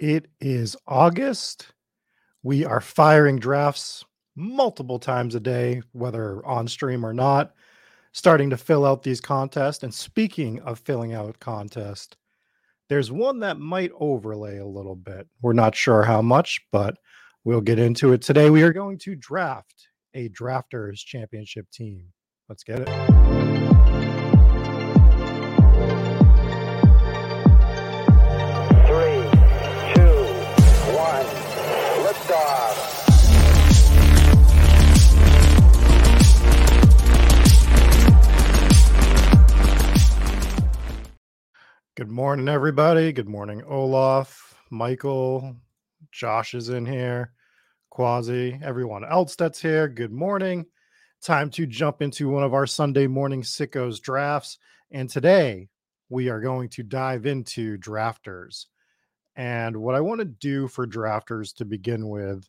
It is August. We are firing drafts multiple times a day, whether on stream or not, starting to fill out these contests. And speaking of filling out contests, there's one that might overlay a little bit. We're not sure how much, but we'll get into it today. We are going to draft a drafters championship team. Let's get it. Good morning, everybody. Good morning, Olaf, Michael, Josh is in here, Quasi, everyone else that's here. Good morning. Time to jump into one of our Sunday morning sickos drafts. And today we are going to dive into drafters. And what I want to do for drafters to begin with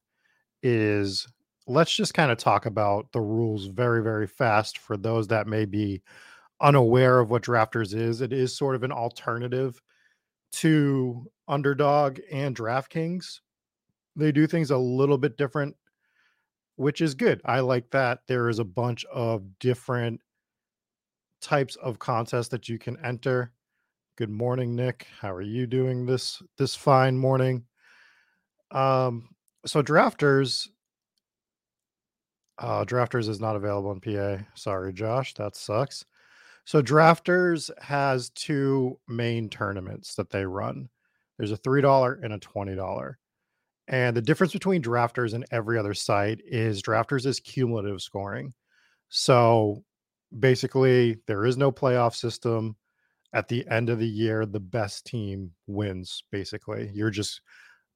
is let's just kind of talk about the rules very, very fast for those that may be unaware of what drafters is. It is sort of an alternative to underdog and DraftKings. They do things a little bit different, which is good. I like that. There is a bunch of different types of contests that you can enter. Good morning, Nick. How are you doing this this fine morning? Um, so drafters uh drafters is not available in PA. Sorry, Josh. That sucks. So Drafters has two main tournaments that they run. There's a $3 and a $20. And the difference between Drafters and every other site is Drafters is cumulative scoring. So basically, there is no playoff system. At the end of the year, the best team wins, basically. You're just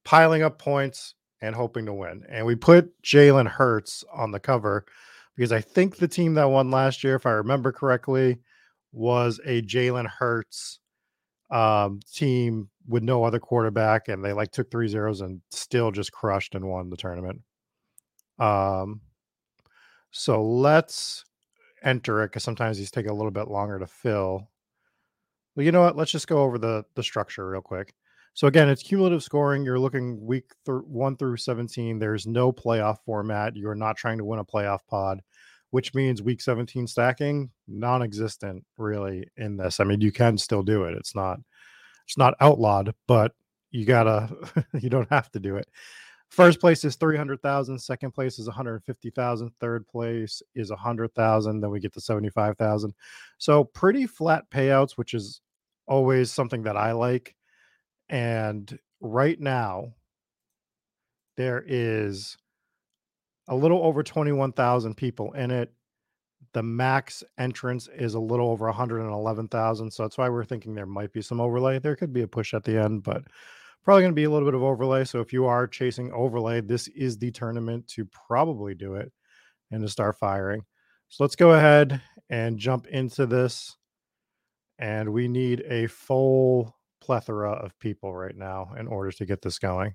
piling up points and hoping to win. And we put Jalen Hurts on the cover because I think the team that won last year, if I remember correctly, was a Jalen Hurts um, team with no other quarterback, and they like took three zeros and still just crushed and won the tournament. Um, so let's enter it because sometimes these take a little bit longer to fill. Well, you know what? Let's just go over the the structure real quick. So again, it's cumulative scoring. You're looking week th- one through 17. There's no playoff format. You are not trying to win a playoff pod which means week 17 stacking non-existent really in this. I mean, you can still do it. It's not it's not outlawed, but you gotta you don't have to do it. First place is 300,000, second place is 150,000, third place is 100,000, then we get to 75,000. So pretty flat payouts, which is always something that I like. And right now there is a little over 21,000 people in it. The max entrance is a little over 111,000. So that's why we're thinking there might be some overlay. There could be a push at the end, but probably going to be a little bit of overlay. So if you are chasing overlay, this is the tournament to probably do it and to start firing. So let's go ahead and jump into this. And we need a full plethora of people right now in order to get this going.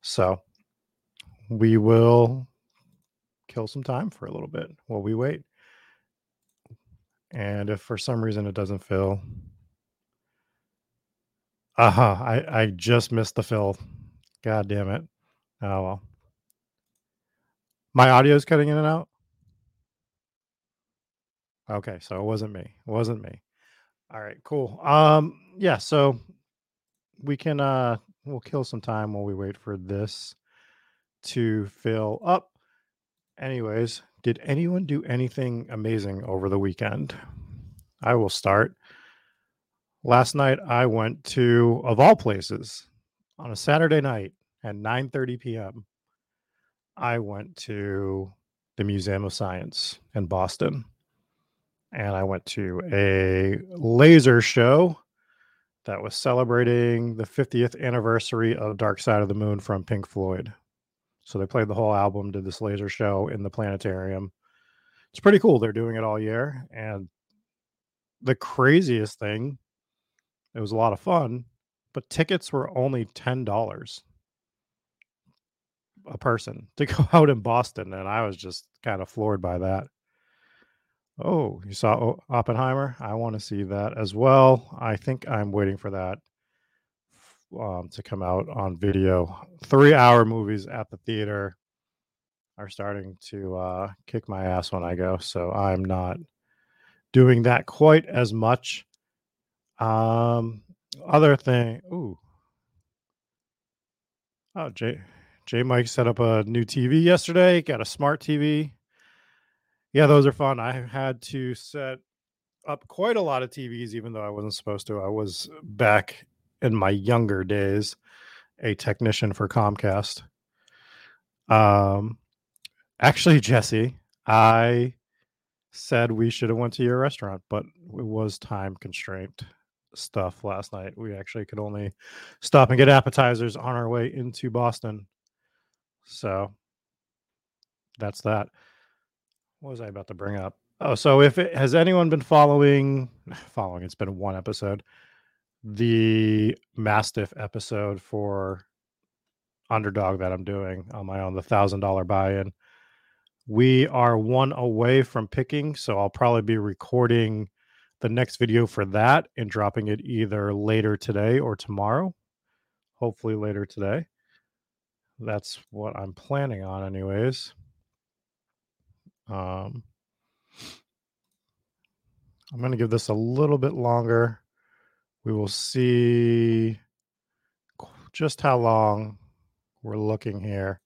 So we will kill some time for a little bit while we wait. And if for some reason it doesn't fill, uh huh, I, I just missed the fill. God damn it. Oh well. My audio is cutting in and out. Okay, so it wasn't me. It wasn't me. All right, cool. Um, yeah, so we can uh we'll kill some time while we wait for this to fill up. Anyways, did anyone do anything amazing over the weekend? I will start. Last night I went to of all places on a Saturday night at 9:30 p.m. I went to the Museum of Science in Boston. And I went to a laser show that was celebrating the 50th anniversary of Dark Side of the Moon from Pink Floyd. So they played the whole album, did this laser show in the planetarium. It's pretty cool. They're doing it all year. And the craziest thing, it was a lot of fun, but tickets were only $10 a person to go out in Boston. And I was just kind of floored by that. Oh, you saw Oppenheimer? I want to see that as well. I think I'm waiting for that um, to come out on video. Three hour movies at the theater are starting to uh, kick my ass when I go. So I'm not doing that quite as much. Um, other thing, ooh, oh, J J Mike set up a new TV yesterday. Got a smart TV. Yeah, those are fun. I had to set up quite a lot of TVs, even though I wasn't supposed to. I was back in my younger days a technician for Comcast. Um, actually, Jesse, I said we should have went to your restaurant, but it was time constraint stuff last night. We actually could only stop and get appetizers on our way into Boston. So that's that. What was I about to bring up? Oh, so if it has anyone been following following, it's been one episode, the Mastiff episode for underdog that I'm doing on my own, the thousand dollar buy-in. We are one away from picking, so I'll probably be recording the next video for that and dropping it either later today or tomorrow. Hopefully later today. That's what I'm planning on, anyways. Um, I'm going to give this a little bit longer. We will see just how long we're looking here.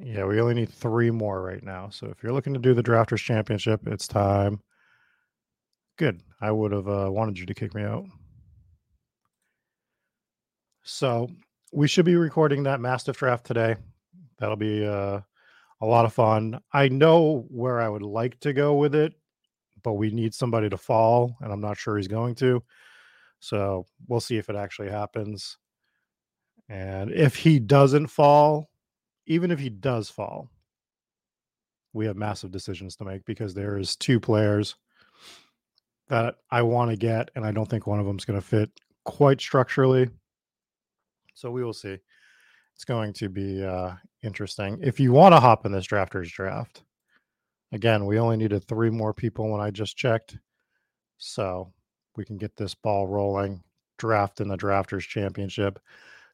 Yeah, we only need three more right now. So if you're looking to do the Drafters Championship, it's time. Good. I would have uh, wanted you to kick me out. So we should be recording that Mastiff draft today. That'll be uh, a lot of fun. I know where I would like to go with it, but we need somebody to fall, and I'm not sure he's going to. So we'll see if it actually happens. And if he doesn't fall, even if he does fall, we have massive decisions to make because there's two players that I want to get, and I don't think one of them is going to fit quite structurally. So we will see. It's going to be uh, interesting. If you want to hop in this drafters draft, again, we only needed three more people when I just checked. So we can get this ball rolling, draft in the drafters championship,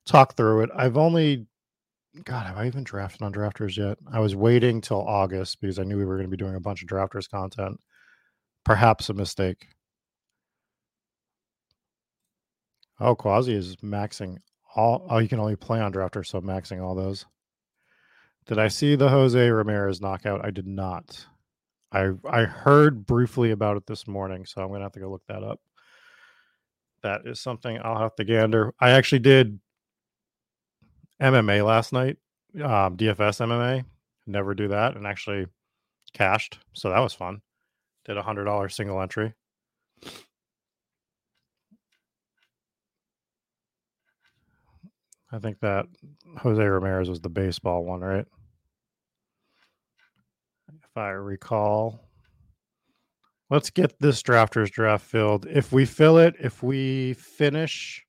talk through it. I've only, God, have I even drafted on drafters yet? I was waiting till August because I knew we were going to be doing a bunch of drafters content. Perhaps a mistake. Oh, Quasi is maxing all. Oh, you can only play on drafters, so maxing all those. Did I see the Jose Ramirez knockout? I did not. I I heard briefly about it this morning, so I'm gonna have to go look that up. That is something I'll have to gander. I actually did MMA last night, um, DFS MMA. Never do that, and actually cashed, so that was fun. Did a hundred dollar single entry. I think that Jose Ramirez was the baseball one, right? I recall. Let's get this drafters draft filled. If we fill it, if we finish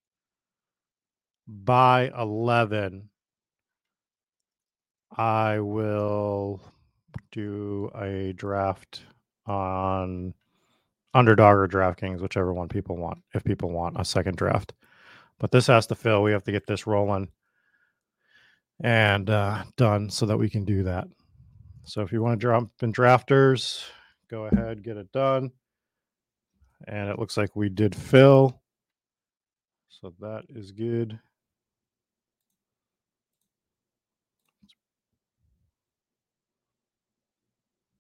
by 11, I will do a draft on underdog or DraftKings, whichever one people want, if people want a second draft. But this has to fill. We have to get this rolling and uh, done so that we can do that. So if you want to jump in drafters, go ahead, get it done. And it looks like we did fill. So that is good.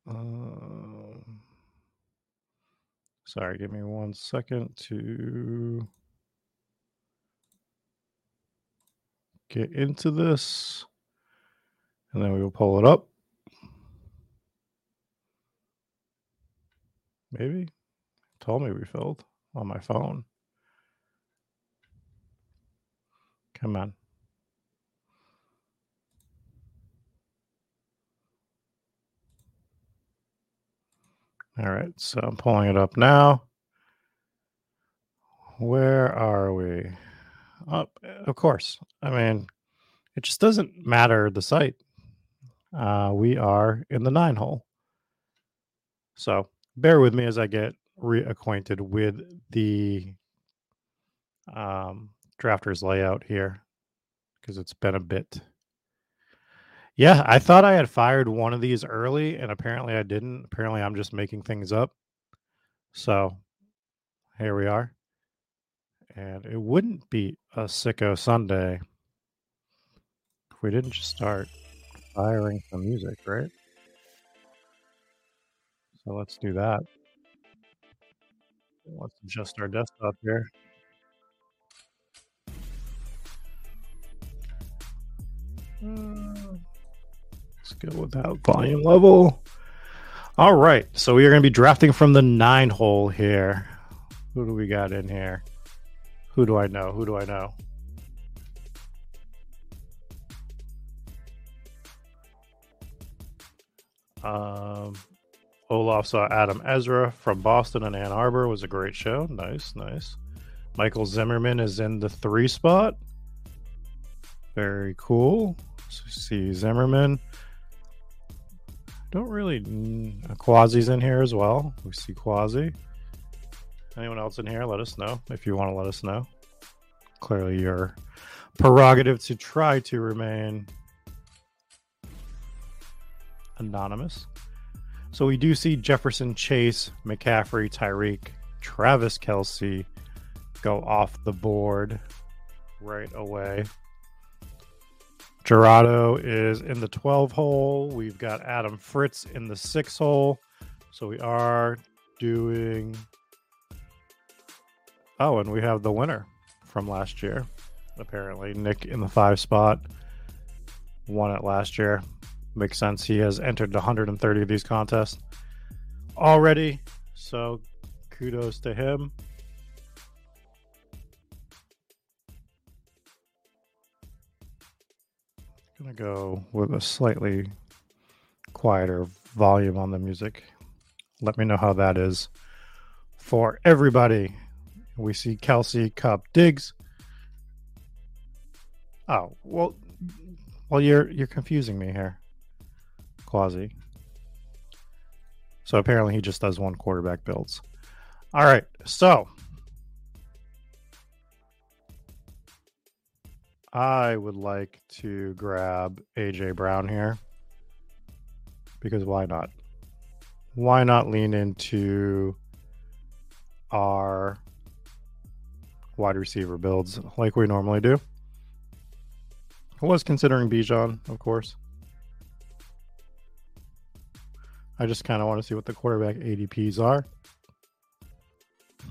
Um, sorry, give me one second to get into this. And then we will pull it up. Maybe. Told me we filled. on my phone. Come on. All right, so I'm pulling it up now. Where are we? Up, of course. I mean, it just doesn't matter the site. Uh, we are in the nine hole. So bear with me as I get reacquainted with the um, drafters layout here because it's been a bit. Yeah, I thought I had fired one of these early, and apparently I didn't. Apparently, I'm just making things up. So here we are. And it wouldn't be a sicko Sunday if we didn't just start firing some music, right? So let's do that. Let's adjust our desktop here. Mm, Let's go with that volume level. All right. So we are going to be drafting from the nine hole here. Who do we got in here? Who do I know? Who do I know? Um, Olaf saw Adam Ezra from Boston and Ann Arbor. was a great show. Nice, nice. Michael Zimmerman is in the three spot. Very cool. So see Zimmerman. Don't really. mm, Quasi's in here as well. We see Quasi. Anyone else in here? Let us know if you want to let us know. Clearly, your prerogative to try to remain anonymous. So we do see Jefferson, Chase, McCaffrey, Tyreek, Travis Kelce go off the board right away. Gerardo is in the 12 hole. We've got Adam Fritz in the 6 hole. So we are doing. Oh, and we have the winner from last year. Apparently, Nick in the 5 spot won it last year. Makes sense. He has entered 130 of these contests already. So kudos to him. Gonna go with a slightly quieter volume on the music. Let me know how that is for everybody. We see Kelce, Kupp, Diggs. Oh well, well you're you're confusing me here, Quasi. So apparently he just does one quarterback builds. All right, so I would like to grab AJ Brown here because why not? Why not lean into our wide receiver builds like we normally do? I was considering Bijan, of course. I just kind of want to see what the quarterback ADPs are.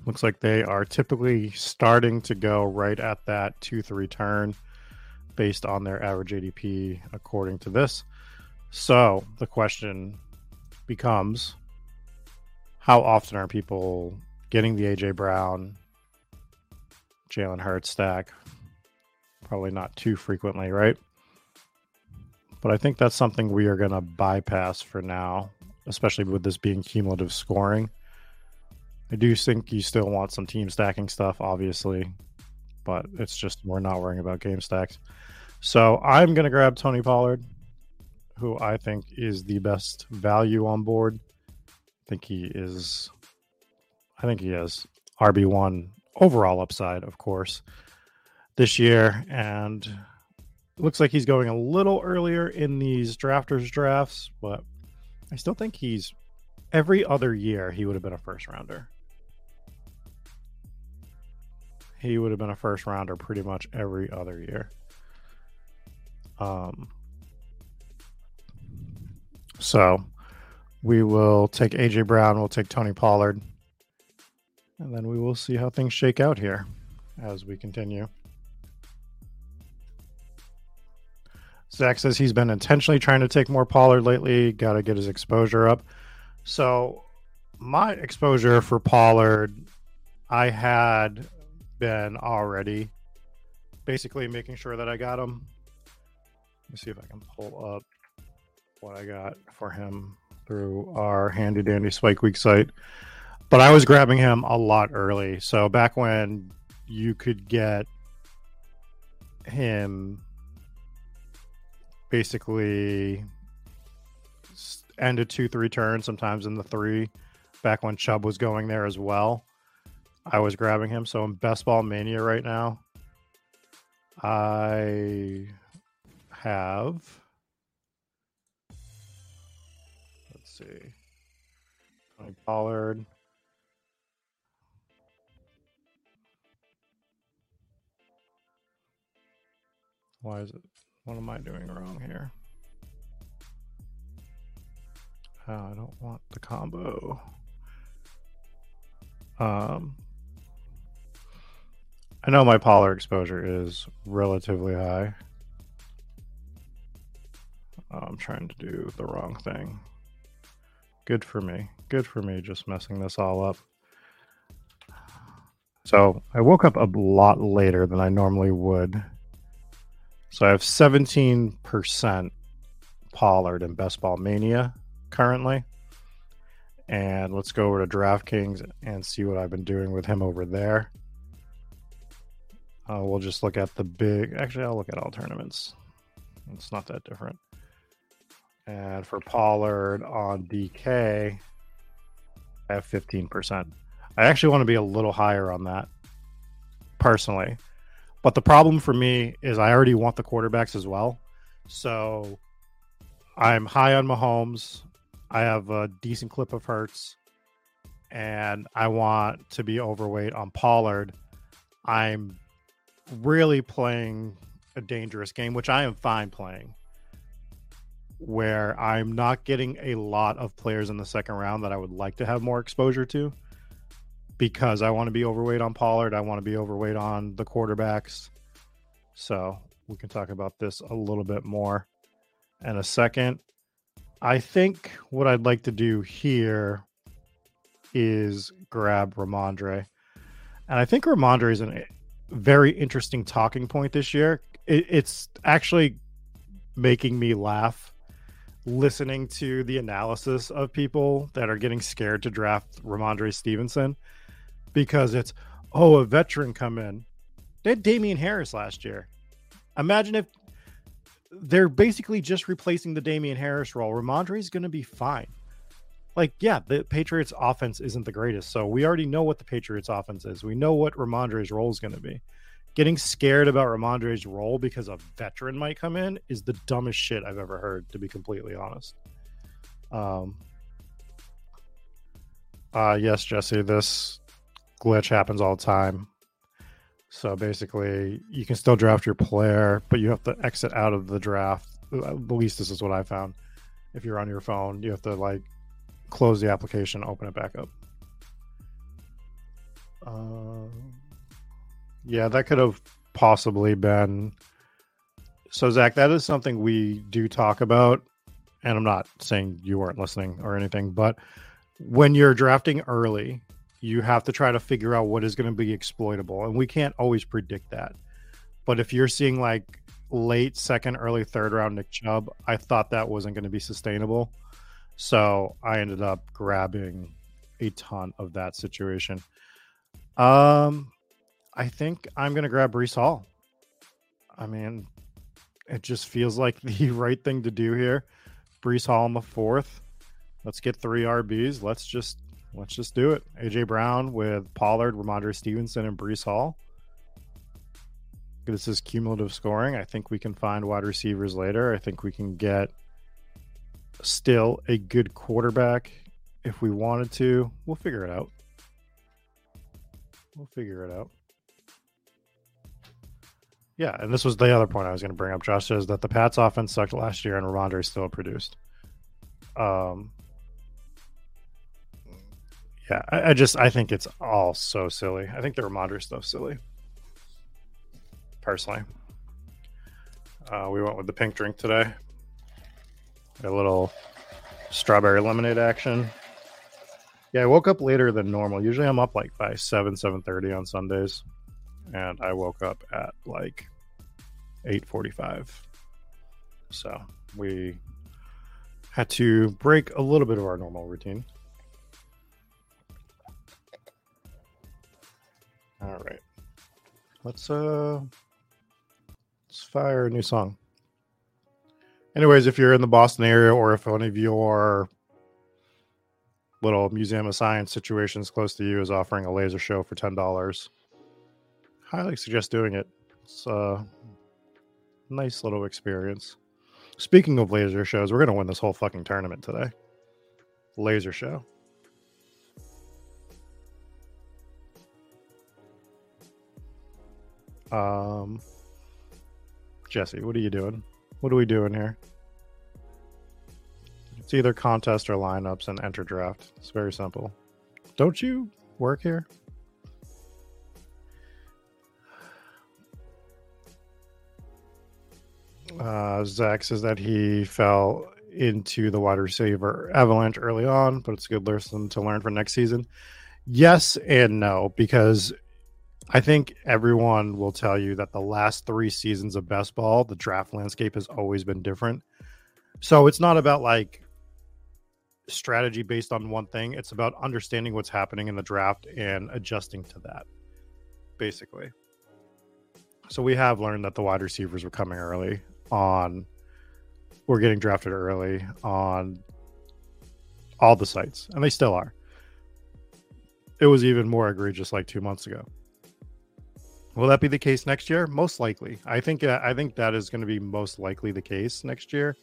Looks like they are typically starting to go right at that 2 3 turn based on their average ADP according to this. So the question becomes how often are people getting the AJ Brown, Jalen Hurts stack? Probably not too frequently, right? But I think that's something we are going to bypass for now, especially with this being cumulative scoring. I do think you still want some team stacking stuff, obviously, but it's just we're not worrying about game stacks. So I'm going to grab Tony Pollard, who I think is the best value on board. I think he is, I think he has RB1 overall upside, of course, this year. And looks like he's going a little earlier in these drafters drafts, but I still think he's every other year he would have been a first rounder. He would have been a first rounder pretty much every other year. Um, so we will take AJ Brown, we'll take Tony Pollard, and then we will see how things shake out here as we continue. Zach says he's been intentionally trying to take more Pollard lately. Got to get his exposure up. So, my exposure for Pollard I had been already basically making sure that I got him. Let me see if I can pull up what I got for him through our handy dandy Spike Week site. But I was grabbing him a lot early. So back when you could get him basically s- end of two, three turns, sometimes in the three, back when Chubb was going there as well. I was grabbing him. So in Best Ball Mania right now, I have. Let's see. Tony Pollard. Why is it? What am I doing wrong here? Oh, I don't want the combo. Um, I know my Pollard exposure is relatively high. Oh, I'm trying to do the wrong thing. Good for me. Good for me just messing this all up. So I woke up a lot later than I normally would. So I have 17% Pollard in Best Ball Mania currently. And let's go over to DraftKings and see what I've been doing with him over there. Uh, we'll just look at the big. Actually, I'll look at all tournaments. It's not that different. And for Pollard on DK, I have 15%. I actually want to be a little higher on that personally. But the problem for me is I already want the quarterbacks as well. So I'm high on Mahomes. I have a decent clip of Hurts. And I want to be overweight on Pollard. I'm really playing a dangerous game, which I am fine playing, where I'm not getting a lot of players in the second round that I would like to have more exposure to because I want to be overweight on Pollard. I want to be overweight on the quarterbacks. So we can talk about this a little bit more in a second. I think what I'd like to do here is grab Rhamondre. And I think Rhamondre is a very interesting talking point this year. It, it's actually making me laugh listening to the analysis of people that are getting scared to draft Rhamondre Stevenson because it's oh a veteran come in. They had Damien Harris last year. Imagine if they're basically just replacing the Damien Harris role. Rhamondre is going to be fine. Like, yeah, the Patriots offense isn't the greatest. So we already know what the Patriots offense is. We know what Rhamondre's role is going to be. Getting scared about Rhamondre's role because a veteran might come in is the dumbest shit I've ever heard, to be completely honest. Um, uh, yes, Jesse, this glitch happens all the time. So basically, you can still draft your player, but you have to exit out of the draft. At least this is what I found. If you're on your phone, you have to like close the application, open it back up. Uh, yeah, that could have possibly been. So, Zach, that is something we do talk about. And I'm not saying you weren't listening or anything, but when you're drafting early, you have to try to figure out what is going to be exploitable. And we can't always predict that. But if you're seeing like late second, early third round Nick Chubb, I thought that wasn't going to be sustainable. So I ended up grabbing a ton of that situation. Um, I think I'm going to grab Breece Hall. I mean, it just feels like the right thing to do here. Breece Hall in the fourth. Let's get three RBs. Let's just let's just do it. AJ Brown with Pollard, Rhamondre Stevenson, and Breece Hall. This is cumulative scoring. I think we can find wide receivers later. I think we can get still a good quarterback if we wanted to. We'll figure it out. We'll figure it out. Yeah, and this was the other point I was going to bring up. Josh says that the Pats offense sucked last year and Rhamondre still produced. Um, yeah, I, I, just I think it's all so silly. I think the Rhamondre stuff silly. Personally, uh, we went with the pink drink today. A little strawberry lemonade action. Yeah, I woke up later than normal. Usually I'm up like by 7, 7.30 on Sundays. And I woke up at like 8.45. So we had to break a little bit of our normal routine. All right. Let's uh let's fire a new song. Anyways, if you're in the Boston area or if any of your little museum of science situations close to you is offering a laser show for ten dollars, highly suggest doing it. It's a nice little experience. Speaking of laser shows, we're gonna win this whole fucking tournament today. Laser show. Um, Jesse, what are you doing? What are we doing here? It's either contest or lineups and enter draft. It's very simple. Don't you work here? Uh, Zach says that he fell into the wide receiver avalanche early on, but it's a good lesson to learn for next season. Yes and no, because I think everyone will tell you that the last three seasons of best ball, the draft landscape has always been different. So it's not about like strategy based on one thing, it's about understanding what's happening in the draft and adjusting to that, basically. So we have learned that the wide receivers were coming early on, we're getting drafted early on all the sites, and they still are. It was even more egregious like two months ago. Will that be the case next year? Most likely. I think uh, I think that is going to be most likely the case next year.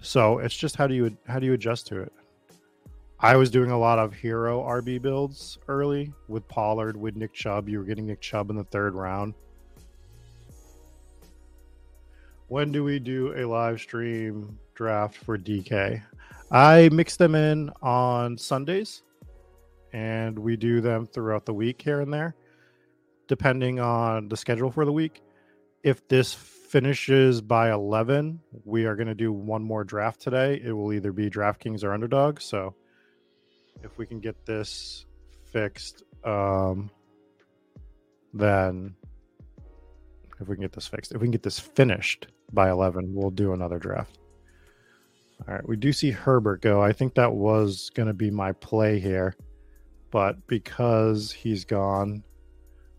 So it's just how do you how do you adjust to it? I was doing a lot of hero RB builds early with Pollard, with Nick Chubb. You were getting Nick Chubb in the third round. When do we do a live stream draft for DK? I mix them in on Sundays and we do them throughout the week here and there depending on the schedule for the week. If this finishes by 11, we are going to do one more draft today. It will either be DraftKings or Underdog. So if we can get this fixed, um, then if we can get this fixed, if we can get this finished by 11, we'll do another draft. All right, we do see Herbert go. I think that was going to be my play here, but because he's gone,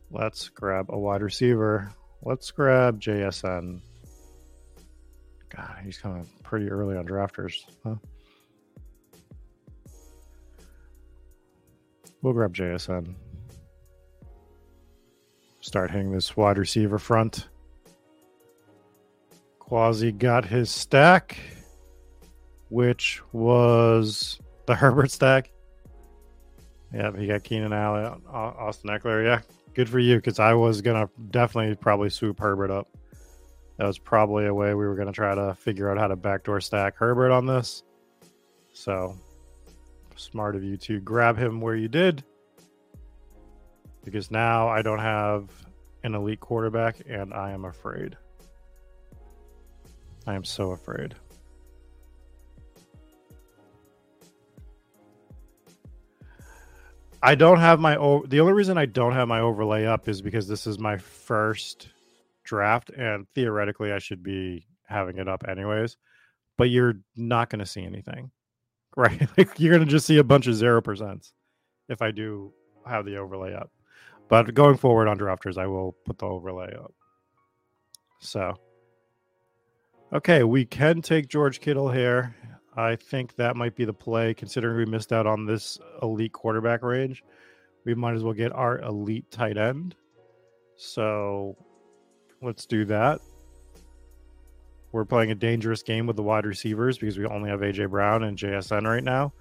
Let's grab a wide receiver. Let's grab JSN. God, he's coming pretty early on drafters, huh? We'll grab JSN. Start hitting this wide receiver front. Quasi got his stack, which was the Herbert stack. Yeah, he got Keenan Allen, Austin Ekeler. Yeah, good for you because I was gonna definitely probably swoop Herbert up. That was probably a way we were gonna try to figure out how to backdoor stack Herbert on this. So smart of you to grab him where you did. Because now I don't have an elite quarterback and I am afraid. I am so afraid. I don't have my the only reason I don't have my overlay up is because this is my first draft and theoretically I should be having it up anyways. But you're not going to see anything. Right? Like you're going to just see a bunch of 0% if I do have the overlay up. But going forward on drafters I will put the overlay up. So Okay, we can take George Kittle here. I think that might be the play, considering we missed out on this elite quarterback range. We might as well get our elite tight end. So let's do that. We're playing a dangerous game with the wide receivers because we only have AJ Brown and JSN right now.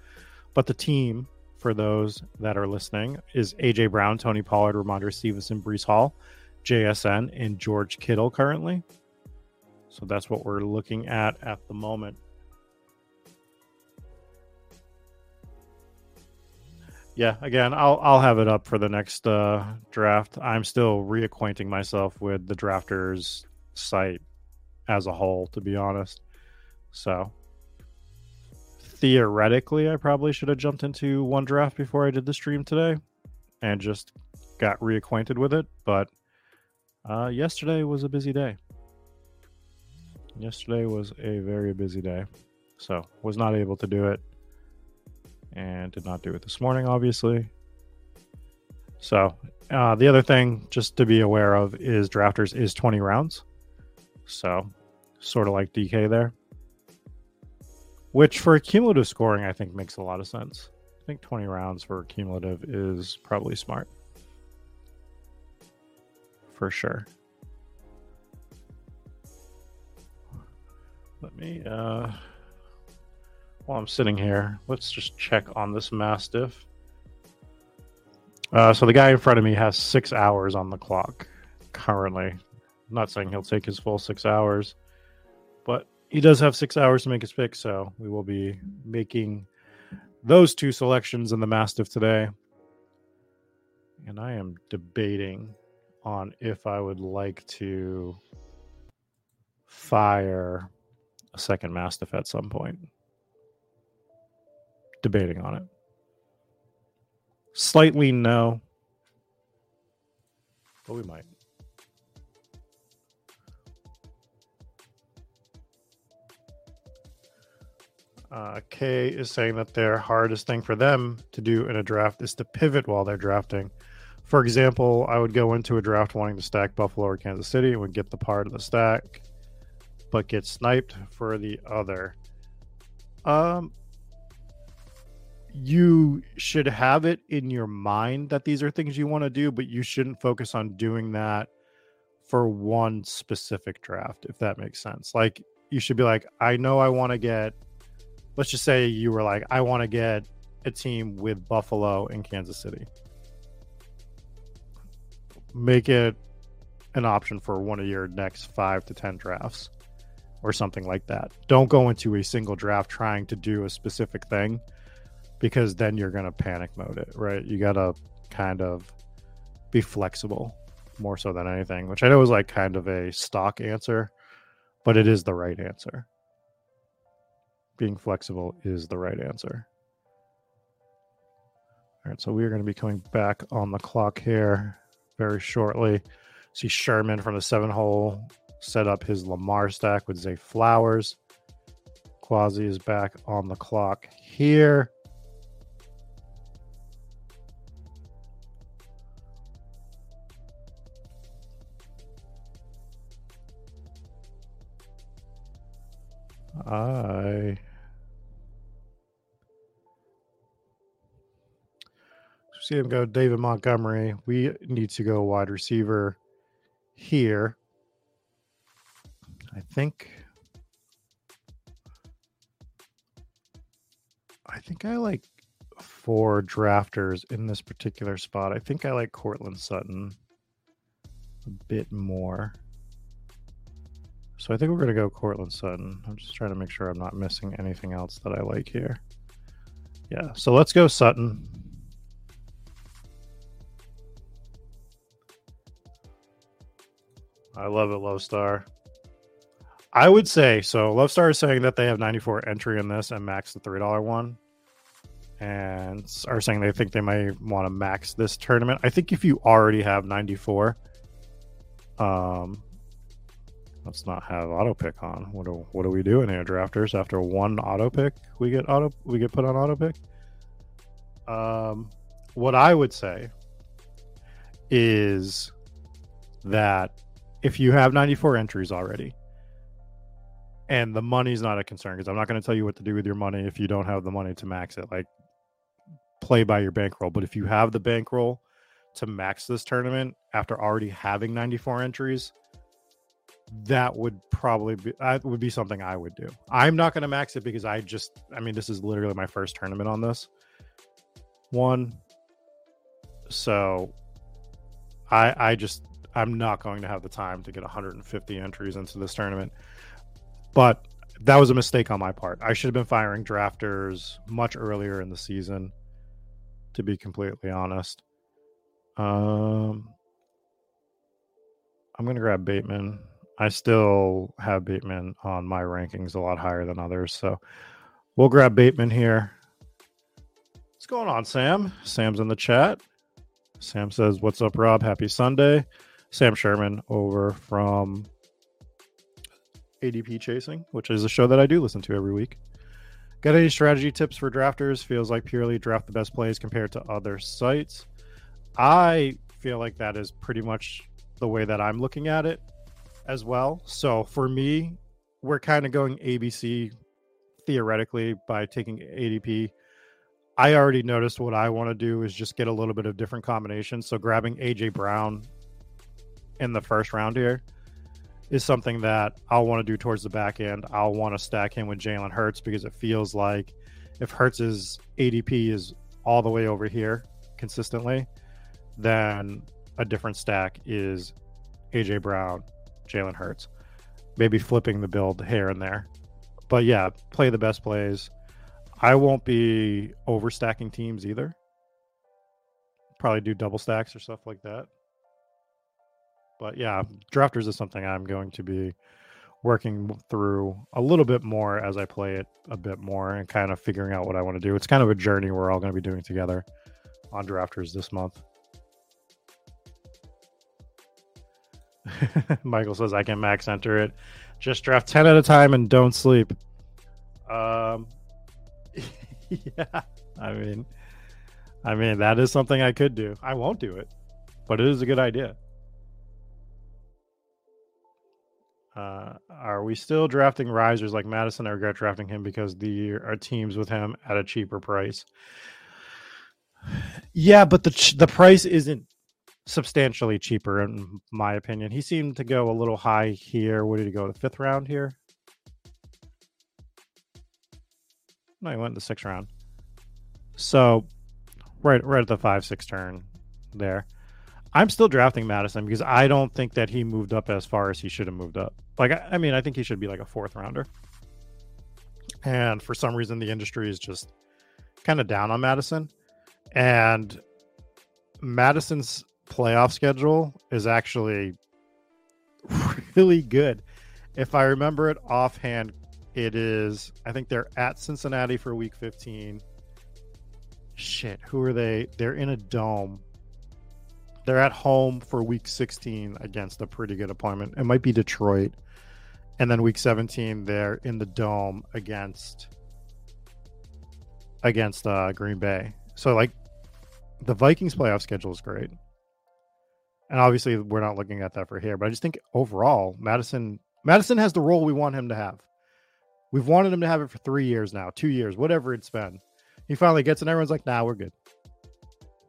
But the team, for those that are listening, is AJ Brown, Tony Pollard, Rhamondre Stevenson, Breece Hall, JSN, and George Kittle currently. So that's what we're looking at at the moment. Yeah again i'll i'll have it up for the next uh draft i'm still reacquainting myself with the drafters site as a whole to be honest so theoretically, I probably should have jumped into one draft before I did the stream today and just got reacquainted with it. But uh, yesterday was a busy day. Yesterday was a very busy day. So was not able to do it and did not do it this morning, obviously. So uh, the other thing just to be aware of is drafters is 20 rounds. So sort of like DK there. Which for cumulative scoring, I think makes a lot of sense. I think 20 rounds for cumulative is probably smart. For sure. Let me uh while I'm sitting here, let's just check on this Mastiff. Uh, so the guy in front of me has six hours on the clock currently. I'm not saying he'll take his full six hours, but he does have six hours to make his pick. So we will be making those two selections in the Mastiff today. And I am debating on if I would like to fire a second Mastiff at some point debating on it. Slightly no, but we might. Uh, Kay is saying that their hardest thing for them to do in a draft is to pivot while they're drafting. For example, I would go into a draft wanting to stack Buffalo or Kansas City and would get the part of the stack, but get sniped for the other. Um, you should have it in your mind that these are things you want to do, but you shouldn't focus on doing that for one specific draft, if that makes sense. Like, you should be like, I know I want to get, let's just say you were like, I want to get a team with Buffalo and Kansas City. Make it an option for one of your next five to 10 drafts or something like that. Don't go into a single draft trying to do a specific thing because then you're going to panic mode it, right? You got to kind of be flexible more so than anything, which I know is like kind of a stock answer, but it is the right answer. Being flexible is the right answer. All right, so we are going to be coming back on the clock here very shortly. See Sherman from the seven hole set up his Lamar stack with Zay Flowers. Quasi is back on the clock here. I see him go David Montgomery. We need to go wide receiver here. I think I think I like four drafters in this particular spot. I think I like Courtland Sutton a bit more. So I think we're going to go Courtland Sutton. I'm just trying to make sure I'm not missing anything else that I like here. Yeah, so let's go Sutton. I love it, Love Star. I would say so. Love Star is saying that they have 94 entry in this and max the $3 one. And are saying they think they might want to max this tournament. I think if you already have 94, um, Let's not have auto pick on. What are what are we doing here, drafters? After one auto pick, we get auto we get put on auto pick. Um, what I would say is that if you have 94 entries already, and the money's not a concern, because I'm not going to tell you what to do with your money if you don't have the money to max it. Like play by your bankroll. But if you have the bankroll to max this tournament after already having 94 entries, that would probably be that would be something I would do. I'm not going to max it because I just I mean this is literally my first tournament on this one. So I I just I'm not going to have the time to get 150 entries into this tournament. But that was a mistake on my part. I should have been firing drafters much earlier in the season to be completely honest. Um I'm going to grab Bateman. I still have Bateman on my rankings a lot higher than others. So We'll grab Bateman here. What's going on, Sam? Sam's in the chat. Sam says, What's up, Rob? Happy Sunday. Sam Sherman over from ADP Chasing, which is a show that I do listen to every week. Got any strategy tips for drafters? Feels like purely draft the best plays compared to other sites. I feel like that is pretty much the way that I'm looking at it as well. So for me, we're kind of going ABC theoretically by taking ADP. I already noticed what I want to do is just get a little bit of different combinations. So grabbing AJ Brown in the first round here is something that I'll want to do towards the back end. I'll want to stack him with Jalen Hurts because it feels like if Hurts's ADP is all the way over here consistently, then a different stack is AJ Brown, Jalen Hurts. Maybe flipping the build here and there. But yeah, play the best plays. I won't be overstacking teams either. Probably do double stacks or stuff like that. But yeah, drafters is something I'm going to be working through a little bit more as I play it a bit more and kind of figuring out what I want to do. It's kind of a journey we're all going to be doing together on drafters this month. Michael says I can max enter it. Just draft 10 at a time and don't sleep. Um yeah, I mean I mean that is something I could do. I won't do it, but it is a good idea. Uh, are we still drafting risers like Mattison? I regret drafting him because the our teams with him at a cheaper price. Yeah, but the the price isn't substantially cheaper in my opinion. He seemed to go a little high here. What did he go? The fifth round here? No, he went in the sixth round. So right right at the five, six turn there. I'm still drafting Mattison because I don't think that he moved up as far as he should have moved up. Like I, I mean, I think he should be like a fourth rounder. And for some reason the industry is just kind of down on Mattison. And Mattison's playoff schedule is actually really good. If I remember it offhand, it is, I think they're at Cincinnati for week 15. Shit, who are they? They're in a dome. They're at home for week 16 against a pretty good opponent. It might be Detroit. And then week 17, they're in the dome against against uh, Green Bay. So like the Vikings playoff schedule is great. And obviously, we're not looking at that for here, but I just think overall, Mattison Mattison has the role we want him to have. We've wanted him to have it for three years now, two years, whatever it's been. He finally gets and everyone's like, "Nah, we're good.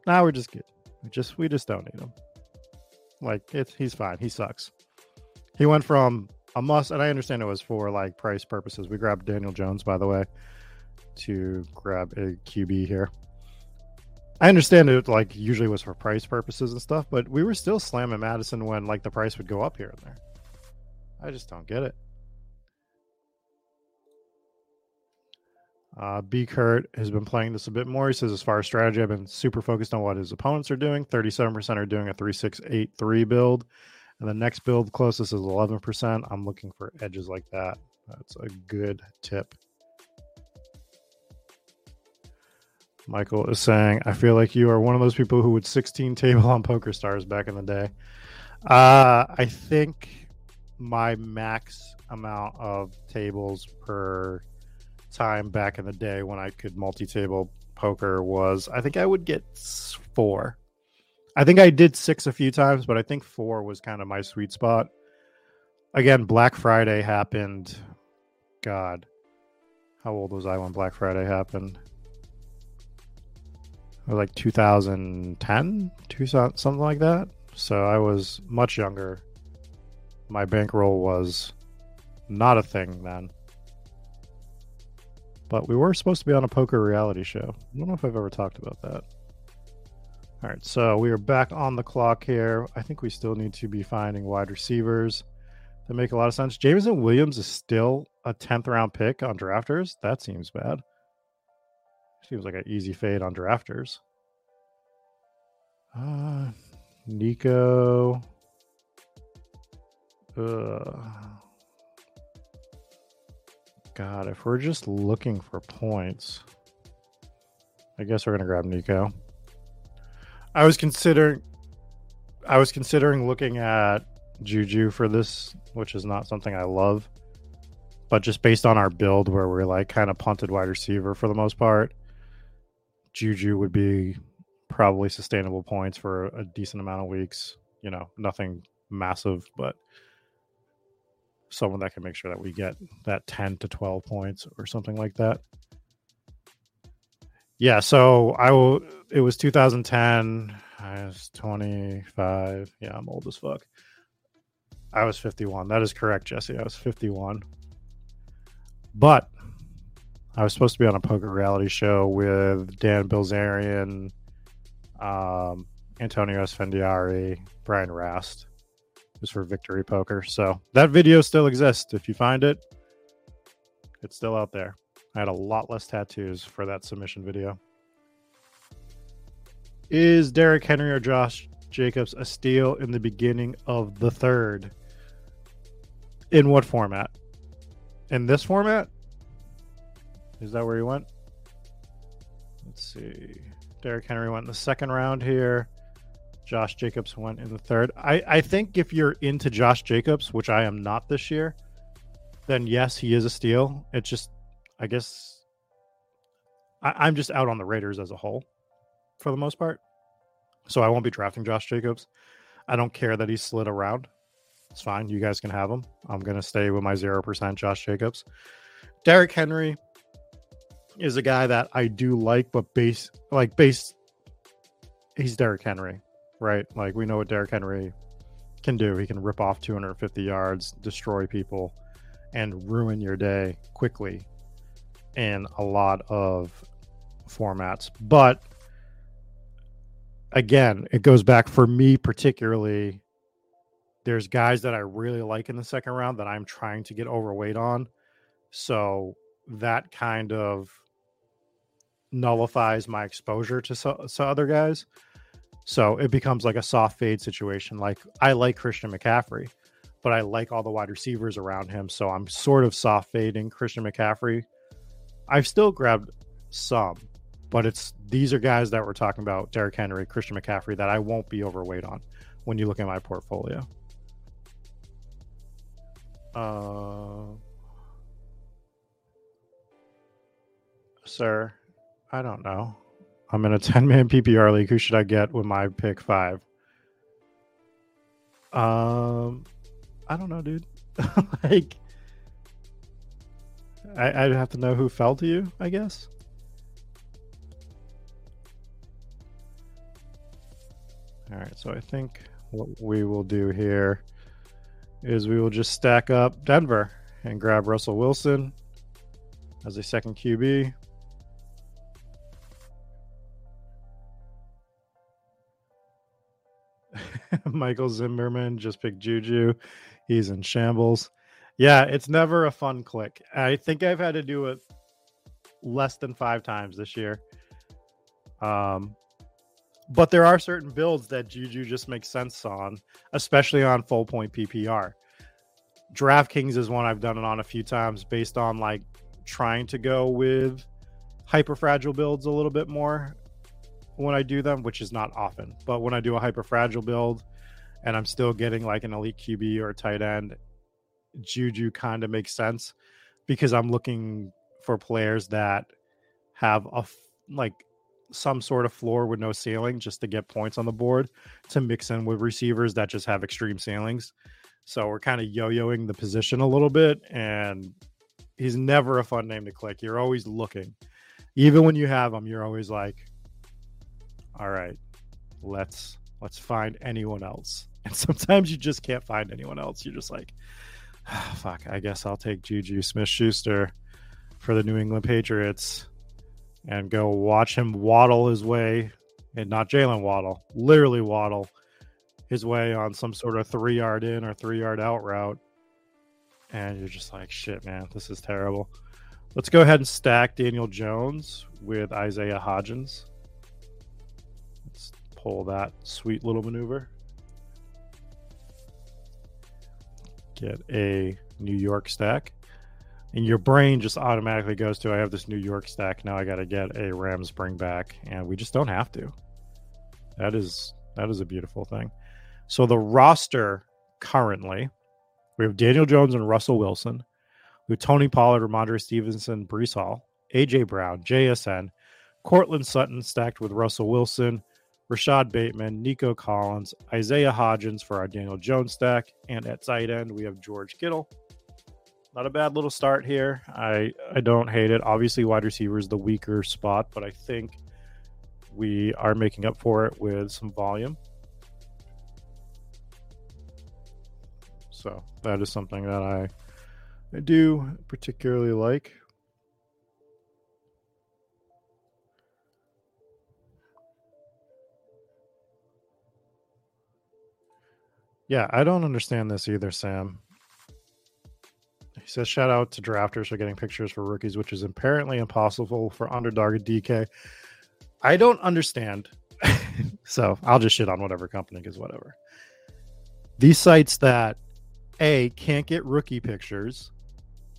Nah, we're just good. We just we just don't need him. Like it's he's fine. He sucks. He went from a must, and I understand it was for like price purposes. We grabbed Daniel Jones, by the way, to grab a QB here. I understand it like usually was for price purposes and stuff, but we were still slamming Mattison when like the price would go up here and there. I just don't get it. Uh, B. Kurt has been playing this a bit more. He says, as far as strategy, I've been super focused on what his opponents are doing. 37% are doing a 3683 build. And the next build closest is 11%. I'm looking for edges like that. That's a good tip. Michael is saying, I feel like you are one of those people who would 16 table on Poker Stars back in the day. Uh, I think my max amount of tables per time back in the day when I could multi table poker was, I think I would get four. I think I did six a few times, but I think four was kind of my sweet spot. Again, Black Friday happened. God, how old was I when Black Friday happened? Like 2010, 2000, something like that. So I was much younger. My bankroll was not a thing then. But we were supposed to be on a poker reality show. I don't know if I've ever talked about that. All right, so we are back on the clock here. I think we still need to be finding wide receivers that make a lot of sense. Jameson Williams is still a 10th round pick on drafters. That seems bad. Seems like an easy fade on drafters. Uh, Nico. God, if we're just looking for points, I guess we're gonna grab Nico. I was considering I was considering looking at Juju for this, which is not something I love. But just based on our build where we're like kind of punted wide receiver for the most part, Juju would be probably sustainable points for a decent amount of weeks. You know, nothing massive, but someone that can make sure that we get that 10 to 12 points or something like that. Yeah, so I will it was 2010. I was 25. Yeah, I'm old as fuck. I was 51. That is correct, Jesse. I was 51. But I was supposed to be on a poker reality show with Dan Bilzerian, um, Antonio Esfandiari, Brian Rast. It was for Victory Poker. So that video still exists. If you find it, it's still out there. I had a lot less tattoos for that submission video. Is Derrick Henry or Josh Jacobs a steal in the beginning of the third? In what format? In this format? Is that where he went? Let's see. Derrick Henry went in the second round here. Josh Jacobs went in the third. I, I think if you're into Josh Jacobs, which I am not this year, then yes, he is a steal. It's just, I guess, I, I'm just out on the Raiders as a whole for the most part. So I won't be drafting Josh Jacobs. I don't care that he slid around. It's fine. You guys can have him. I'm going to stay with my 0% Josh Jacobs. Derrick Henry is a guy that I do like, but base, like, base, he's Derrick Henry, right? Like, we know what Derrick Henry can do. He can rip off 250 yards, destroy people, and ruin your day quickly in a lot of formats. But again, it goes back for me particularly. There's guys that I really like in the second round that I'm trying to get overweight on. So that kind of nullifies my exposure to, so, other guys. So it becomes like a soft fade situation. Like I like Christian McCaffrey, but I like all the wide receivers around him. So I'm sort of soft fading Christian McCaffrey. I've still grabbed some, but it's these are guys that we're talking about Derrick Henry, Christian McCaffrey that I won't be overweight on when you look at my portfolio. Uh, sir, I don't know. I'm in a 10 man PPR league. Who should I get with my pick five? Um, I don't know, dude. like, I, I'd have to know who fell to you, I guess. All right, so I think what we will do here is we will just stack up Denver and grab Russell Wilson as a second QB. Michael Zimmerman just picked Juju. He's in shambles. Yeah, it's never a fun click. I think I've had to do it less than five times this year. Um, but there are certain builds that Juju just makes sense on, especially on full point PPR. DraftKings is one I've done it on a few times based on like trying to go with hyper fragile builds a little bit more when I do them, which is not often. But when I do a hyper fragile build and I'm still getting like an elite QB or tight end, Juju kind of makes sense because I'm looking for players that have a like some sort of floor with no ceiling just to get points on the board to mix in with receivers that just have extreme ceilings. So we're kind of yo-yoing the position a little bit and he's never a fun name to click. You're always looking. Even when you have him, you're always like all right, let's let's find anyone else. And sometimes you just can't find anyone else. You're just like, oh, fuck, I guess I'll take Juju Smith Schuster for the New England Patriots and go watch him waddle his way, and not Jalen Waddle, literally waddle his way on some sort of three yard in or three yard out route. And you're just like, shit, man, this is terrible. Let's go ahead and stack Daniel Jones with Isaiah Hodgins. Pull that sweet little maneuver. Get a New York stack. and your brain just automatically goes to I have this New York stack now I got to get a Rams bring back and we just don't have to. That is that is a beautiful thing. So the roster currently we have Daniel Jones and Russell Wilson, we have Tony Pollard, Rhamondre Stevenson, Breece Hall, AJ Brown, JSN, Courtland Sutton stacked with Russell Wilson, Rashod Bateman, Nico Collins, Isaiah Hodgins for our Daniel Jones stack, and at tight end we have George Kittle. Not a bad little start here. I I don't hate it. Obviously, wide receiver is the weaker spot, but I think we are making up for it with some volume. So that is something that I, I do particularly like. Yeah, I don't understand this either, Sam. He says, shout out to drafters for getting pictures for rookies, which is apparently impossible for underdog DK. I don't understand. so I'll just shit on whatever company because whatever. These sites that A can't get rookie pictures,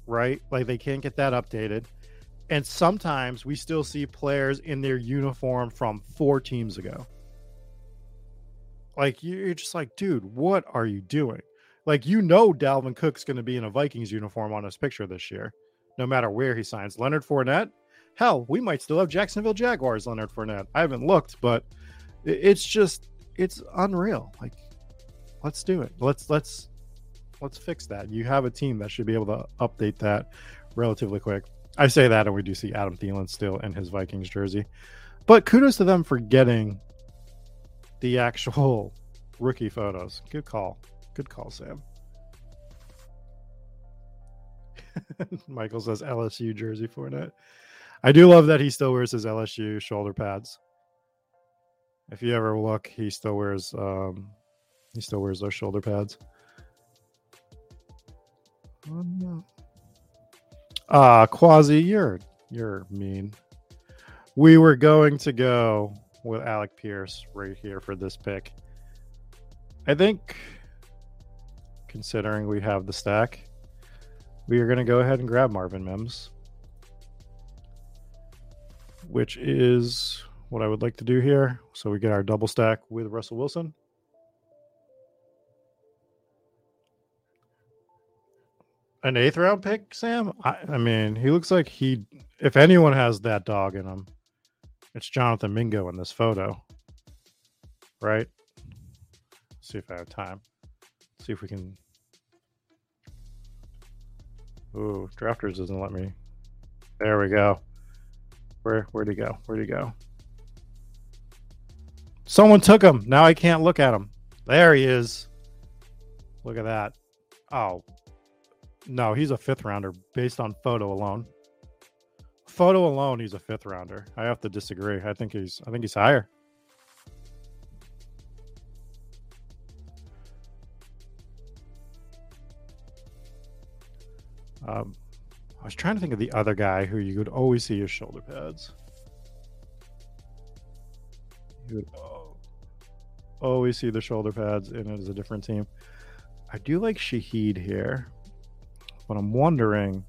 right? Like they can't get that updated. And sometimes we still see players in their uniform from four teams ago. Like you're just like, dude, what are you doing? Like you know, Dalvin Cook's going to be in a Vikings uniform on his picture this year, no matter where he signs. Leonard Fournette, hell, we might still have Jacksonville Jaguars Leonard Fournette. I haven't looked, but it's just it's unreal. Like, let's do it. Let's let's let's fix that. You have a team that should be able to update that relatively quick. I say that, and we do see Adam Thielen still in his Vikings jersey, but kudos to them for getting the actual rookie photos. Good call. Good call, Sam. Michael says LSU jersey for it. I do love that he still wears his LSU shoulder pads. If you ever look, he still wears um he still wears those shoulder pads. Ah, Quasi, you're you're mean. We were going to go with Alec Pierce right here for this pick. I think, considering we have the stack, we are going to go ahead and grab Marvin Mims, which is what I would like to do here. So we get our double stack with Russell Wilson. An eighth round pick, Sam? I, I mean, he looks like he, if anyone has that dog in him, it's Jonathan Mingo in this photo, right? Let's see if I have time. Let's see if we can. Ooh, drafters doesn't let me. There we go. Where where'd he go? Where'd he go? Someone took him. Now I can't look at him. There he is. Look at that. Oh. No, he's a fifth rounder based on photo alone photo alone, he's a fifth rounder. I have to disagree. I think he's I think he's higher. Um, I was trying to think of the other guy who you could always see his shoulder pads. You would always see the shoulder pads, and it is a different team. I do like Shaheed here, but I'm wondering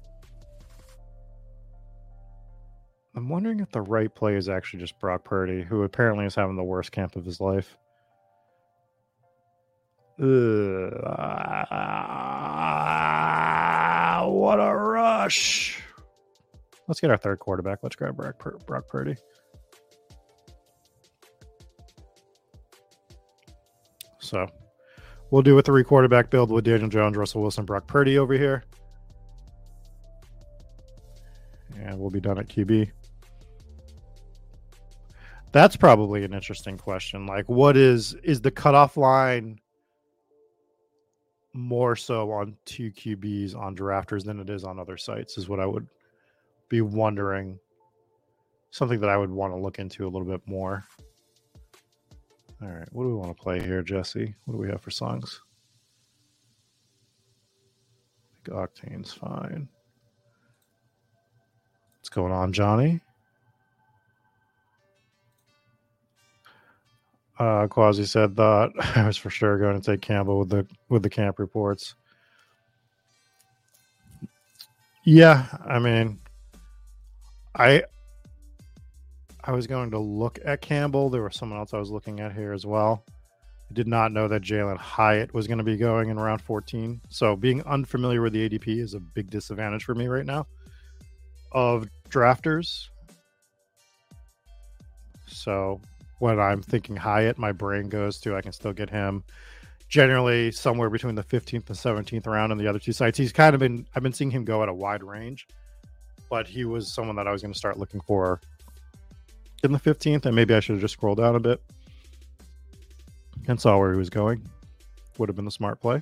I'm wondering if the right play is actually just Brock Purdy, who apparently is having the worst camp of his life. Ugh, ah, what a rush! Let's get our third quarterback. Let's grab Brock, Brock Purdy. So we'll do a three quarterback build with Daniel Jones, Russell Wilson, Brock Purdy over here. And we'll be done at QB. That's probably an interesting question. Like, what is is the cutoff line more so on two QBs on drafters than it is on other sites? Is what I would be wondering. Something that I would want to look into a little bit more. All right, what do we want to play here, Jesse? What do we have for songs? I think Octane's fine. What's going on, Johnny? Uh, Quasi said that I was for sure going to take Campbell with the with the camp reports. Yeah, I mean, I I was going to look at Campbell. There was someone else I was looking at here as well. I did not know that Jalin Hyatt was going to be going in round 14. So being unfamiliar with the ADP is a big disadvantage for me right now of drafters. So when I'm thinking Hyatt, my brain goes to I can still get him generally somewhere between the 15th and 17th round on the other two sites. He's kind of been I've been seeing him go at a wide range, but he was someone that I was going to start looking for in the 15th, and maybe I should have just scrolled down a bit and saw where he was going. Would have been the smart play.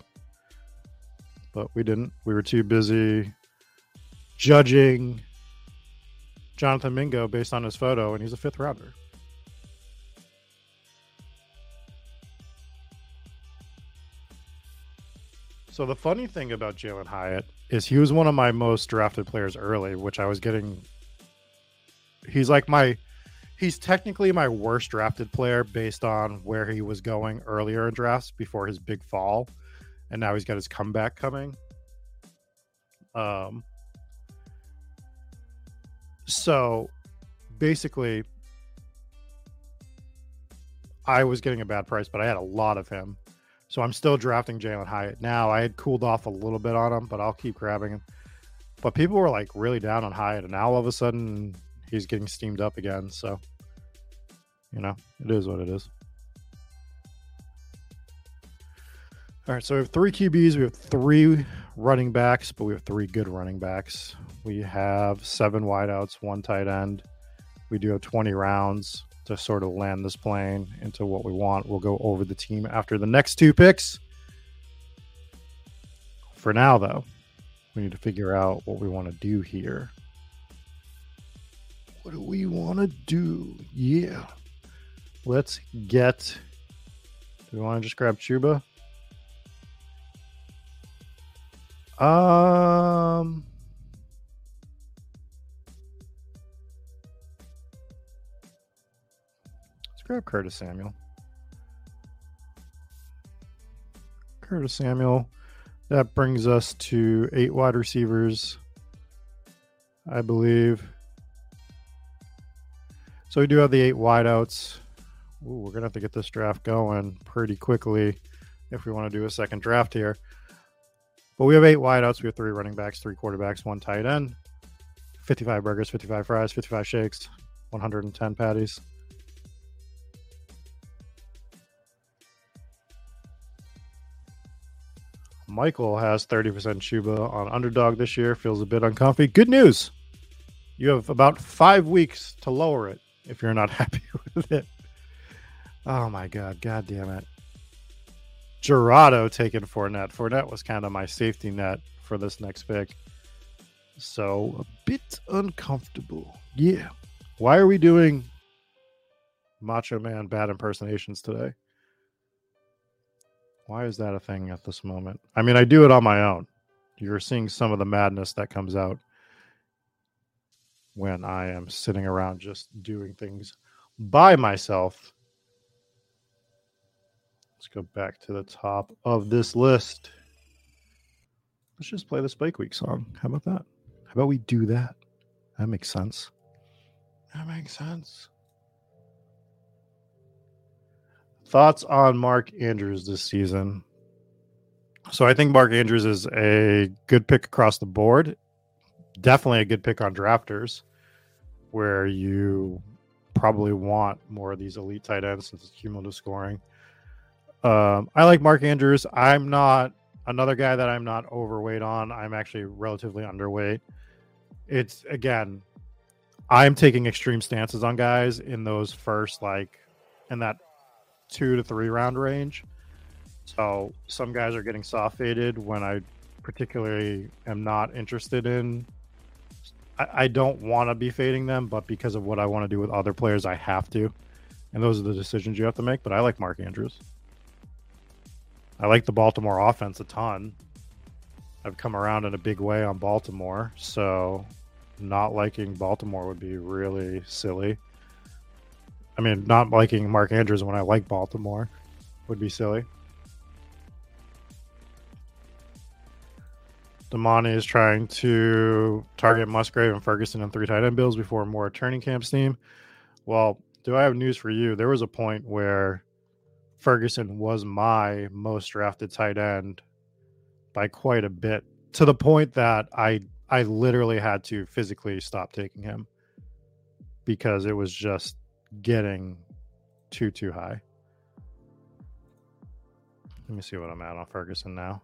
But we didn't. We were too busy judging Jonathan Mingo based on his photo, and he's a fifth rounder. So the funny thing about Jalin Hyatt is he was one of my most drafted players early, which I was getting. He's like my he's technically my worst drafted player based on where he was going earlier in drafts before his big fall, and now he's got his comeback coming. Um. So, basically, I was getting a bad price, but I had a lot of him. So I'm still drafting Jalin Hyatt now. I had cooled off a little bit on him, but I'll keep grabbing him. But people were like really down on Hyatt, and now all of a sudden he's getting steamed up again. So, you know, it is what it is. All right, so we have three QBs, we have three running backs, but we have three good running backs. We have seven wideouts, one tight end. We do have 20 rounds to sort of land this plane into what we want. We'll go over the team after the next two picks. For now, though, we need to figure out what we want to do here. What do we want to do? Yeah. Let's get. Do we want to just grab Chuba? Um. Grab Curtis Samuel. Curtis Samuel. That brings us to eight wide receivers, I believe. So we do have the eight wideouts. Ooh, we're gonna have to get this draft going pretty quickly if we want to do a second draft here. But we have eight wideouts. We have three running backs, three quarterbacks, one tight end, 55 burgers, 55 fries, 55 shakes, 110 patties. Michael has 30% Chuba on underdog this year, feels a bit uncomfy. Good news. You have about five weeks to lower it if you're not happy with it. Oh my God. God damn it. Gerardo taking Fournette. Fournette was kind of my safety net for this next pick. So a bit uncomfortable. Yeah. Why are we doing Macho Man bad impersonations today? Why is that a thing at this moment? I mean, I do it on my own. You're seeing some of the madness that comes out when I am sitting around just doing things by myself. Let's go back to the top of this list. Let's just play the Spike Week song. How about that? How about we do that? That makes sense. That makes sense. Thoughts on Mark Andrews this season? So I think Mark Andrews is a good pick across the board. Definitely a good pick on drafters, where you probably want more of these elite tight ends since it's cumulative scoring. Um, I like Mark Andrews. I'm not another guy that I'm not overweight on. I'm actually relatively underweight. It's again, I'm taking extreme stances on guys in those first like in that two to three round range. So some guys are getting soft faded when I particularly am not interested in. I, I don't want to be fading them, but because of what I want to do with other players, I have to. And those are the decisions you have to make. But I like Mark Andrews. I like the Baltimore offense a ton. I've come around in a big way on Baltimore, so not liking Baltimore would be really silly. I mean, not liking Mark Andrews when I like Baltimore would be silly. Damani is trying to target Musgrave and Ferguson in three tight end bills before more turning camp steam. Well, do I have news for you? There was a point where Ferguson was my most drafted tight end by quite a bit to the point that I I literally had to physically stop taking him because it was just getting too too high. Let me see what I'm at on Ferguson now.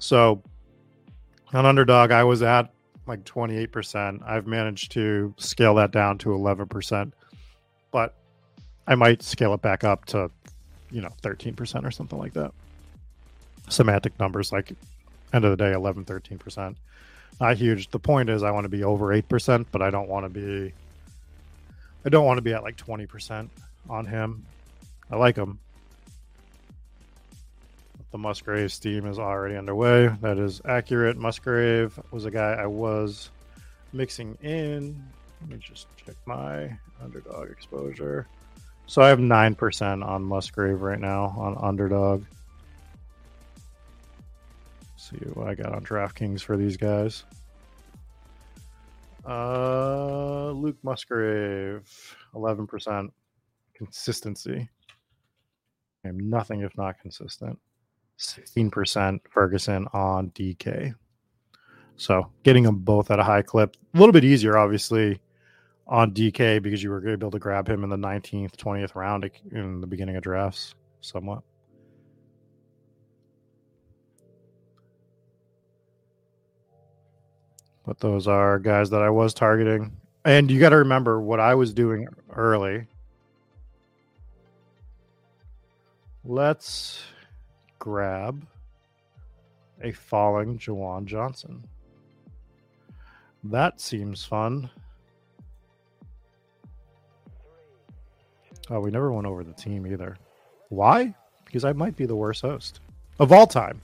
So on underdog, I was at like 28%. I've managed to scale that down to 11%, but I might scale it back up to, you know, 13% or something like that. Semantic numbers like end of the day, 11, 13%. Not huge. The point is I want to be over 8%, but I don't want to be, I don't want to be at like 20% on him. I like him. The Musgrave steam is already underway. That is accurate. Musgrave was a guy I was mixing in. Let me just check my underdog exposure. So I have 9% on Musgrave right now on underdog. See what I got on DraftKings for these guys. Uh, Luke Musgrave, 11%. Consistency. I am nothing if not consistent. 16% Ferguson on DK. So getting them both at a high clip, a little bit easier, obviously, on DK because you were able to grab him in the 19th, 20th round in the beginning of drafts, somewhat. But those are guys that I was targeting. And you got to remember what I was doing early. Let's grab a falling Juwan Johnson. That seems fun. Oh, we never went over the team either. Why? Because I might be the worst host of all time.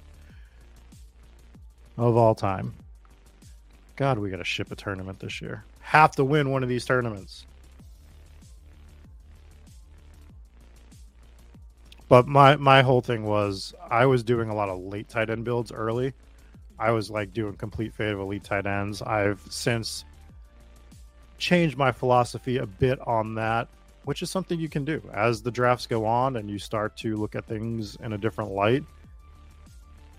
Of all time. God, we got to ship a tournament this year. Have to win one of these tournaments. But my my whole thing was I was doing a lot of late tight end builds early. I was like doing complete fade of elite tight ends. I've since changed my philosophy a bit on that, which is something you can do as the drafts go on and you start to look at things in a different light.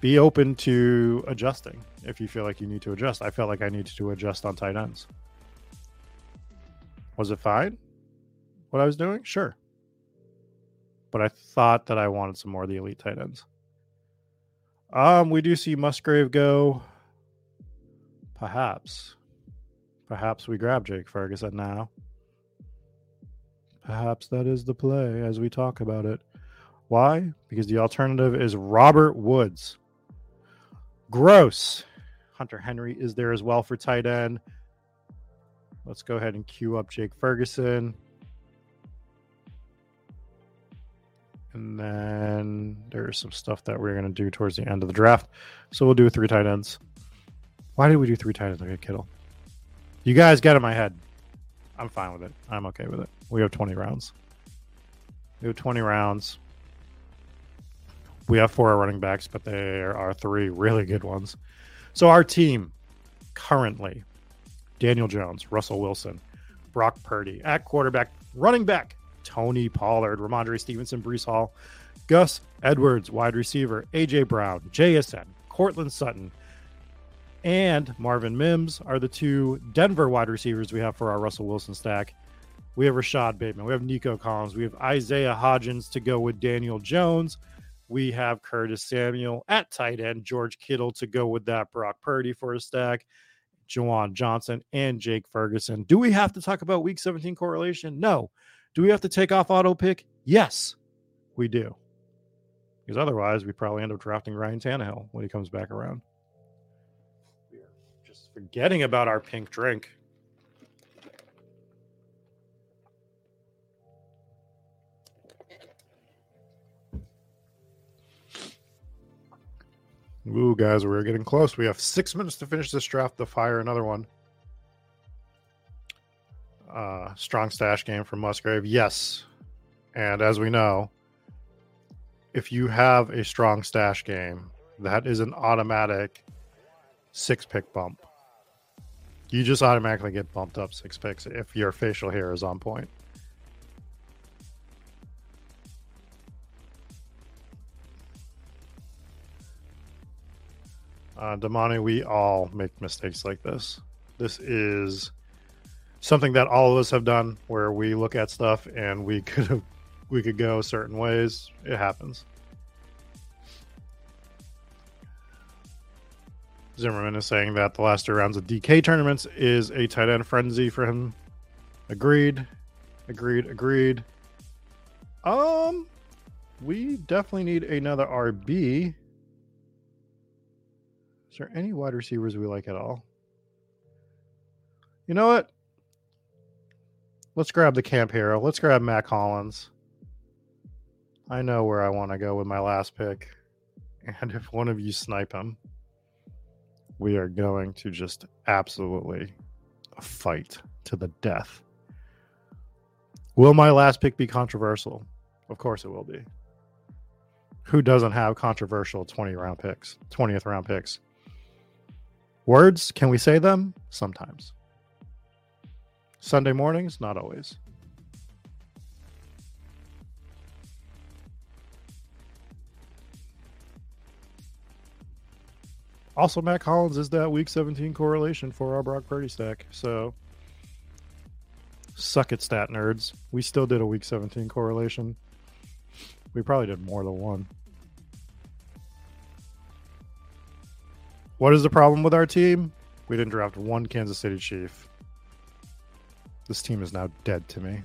Be open to adjusting if you feel like you need to adjust. I felt like I needed to adjust on tight ends. Was it fine? What I was doing? Sure but I thought that I wanted some more of the elite tight ends. Um, we do see Musgrave go. Perhaps. Perhaps we grab Jake Ferguson now. Perhaps that is the play as we talk about it. Why? Because the alternative is Robert Woods. Gross. Hunter Henry is there as well for tight end. Let's go ahead and queue up Jake Ferguson. And then there's some stuff that we're going to do towards the end of the draft. So we'll do three tight ends. Why did we do three tight ends? Okay, Kittle. You guys get in my head. I'm fine with it. I'm okay with it. We have 20 rounds. We have 20 rounds. We have four running backs, but there are three really good ones. So our team currently Daniel Jones, Russell Wilson, Brock Purdy at quarterback, running back, Tony Pollard, Rhamondre Stevenson, Breece Hall, Gus Edwards, wide receiver, AJ Brown, JSN, Courtland Sutton, and Marvin Mims are the two Denver wide receivers we have for our Russell Wilson stack. We have Rashod Bateman, we have Nico Collins, we have Isaiah Hodgins to go with Daniel Jones. We have Curtis Samuel at tight end, George Kittle to go with that, Brock Purdy for a stack, Juwan Johnson, and Jake Ferguson. Do we have to talk about week 17 correlation? No. Do we have to take off auto pick? Yes, we do. Because otherwise, we probably end up drafting Ryan Tannehill when he comes back around. We are just forgetting about our pink drink. Ooh, guys, we're getting close. We have six minutes to finish this draft to fire another one uh, strong stache game from Musgrave. Yes. And as we know, if you have a strong stache game, that is an automatic six pick bump. You just automatically get bumped up six picks if your facial hair is on point. Uh, Damani, we all make mistakes like this. This is something that all of us have done where we look at stuff and we could have we could go certain ways. It happens. Zimmerman is saying that the last two rounds of DK tournaments is a tight end frenzy for him. Agreed. Agreed. Agreed. Um, we definitely need another RB. Is there any wide receivers we like at all? You know what? Let's grab the camp hero. Let's grab Mack Hollins. I know where I want to go with my last pick. And if one of you snipe him, we are going to just absolutely fight to the death. Will my last pick be controversial? Of course it will be. Who doesn't have controversial 20 round picks, 20th round picks? Words, can we say them? Sometimes. Sunday mornings, not always. Also, Mack Hollins is that week 17 correlation for our Brock Purdy stack. So, suck it, stat nerds. We still did a week 17 correlation. We probably did more than one. What is the problem with our team? We didn't draft one Kansas City Chief. This team is now dead to me.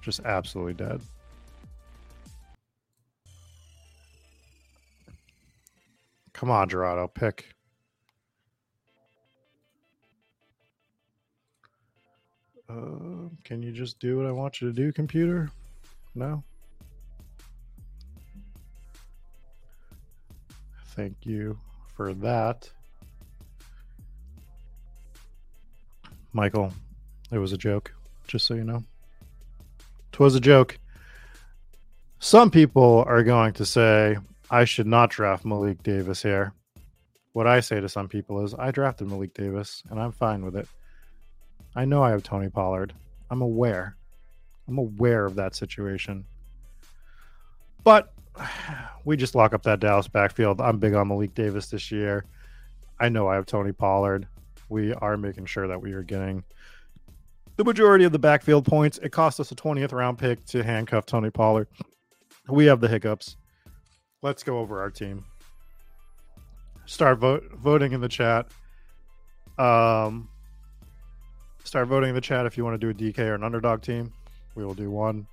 Just absolutely dead. Come on, Gerardo, pick. Uh, can you just do what I want you to do, computer? No? Thank you for that. Michael, it was a joke, just so you know. Twas a joke. Some people are going to say, I should not draft Malik Davis here. What I say to some people is, I drafted Malik Davis and I'm fine with it. I know I have Tony Pollard. I'm aware. I'm aware of that situation. But we just lock up that Dallas backfield. I'm big on Malik Davis this year. I know I have Tony Pollard. We are making sure that we are getting the majority of the backfield points. It cost us a 20th round pick to handcuff Tony Pollard. We have the hiccups. Let's go over our team. Start vote, voting in the chat. Um, start voting in the chat if you want to do a DK or an underdog team. We will do one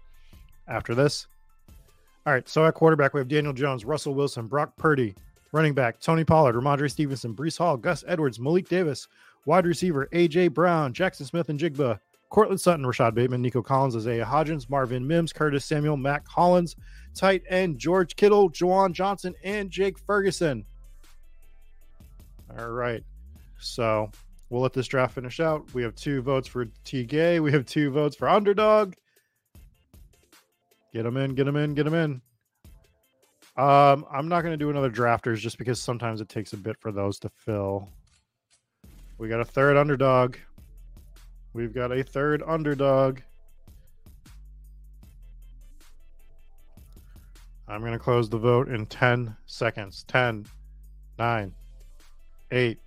after this. All right. So at quarterback, we have Daniel Jones, Russell Wilson, Brock Purdy. Running back, Tony Pollard, Rhamondre Stevenson, Breece Hall, Gus Edwards, Malik Davis. Wide receiver, A.J. Brown, Jaxon Smith-Njigba, Courtland Sutton, Rashod Bateman, Nico Collins, Isaiah Hodgins, Marvin Mims, Curtis Samuel, Mack Hollins, tight end, George Kittle, Juwan Johnson, and Jake Ferguson. All right. So we'll let this draft finish out. We have two votes for DK. We have two votes for underdog. Get them in, get them in, get them in. Um, I'm not going to do another drafters just because sometimes it takes a bit for those to fill. We got a third underdog. We've got a third underdog. I'm going to close the vote in 10 seconds. 10, 9, 8,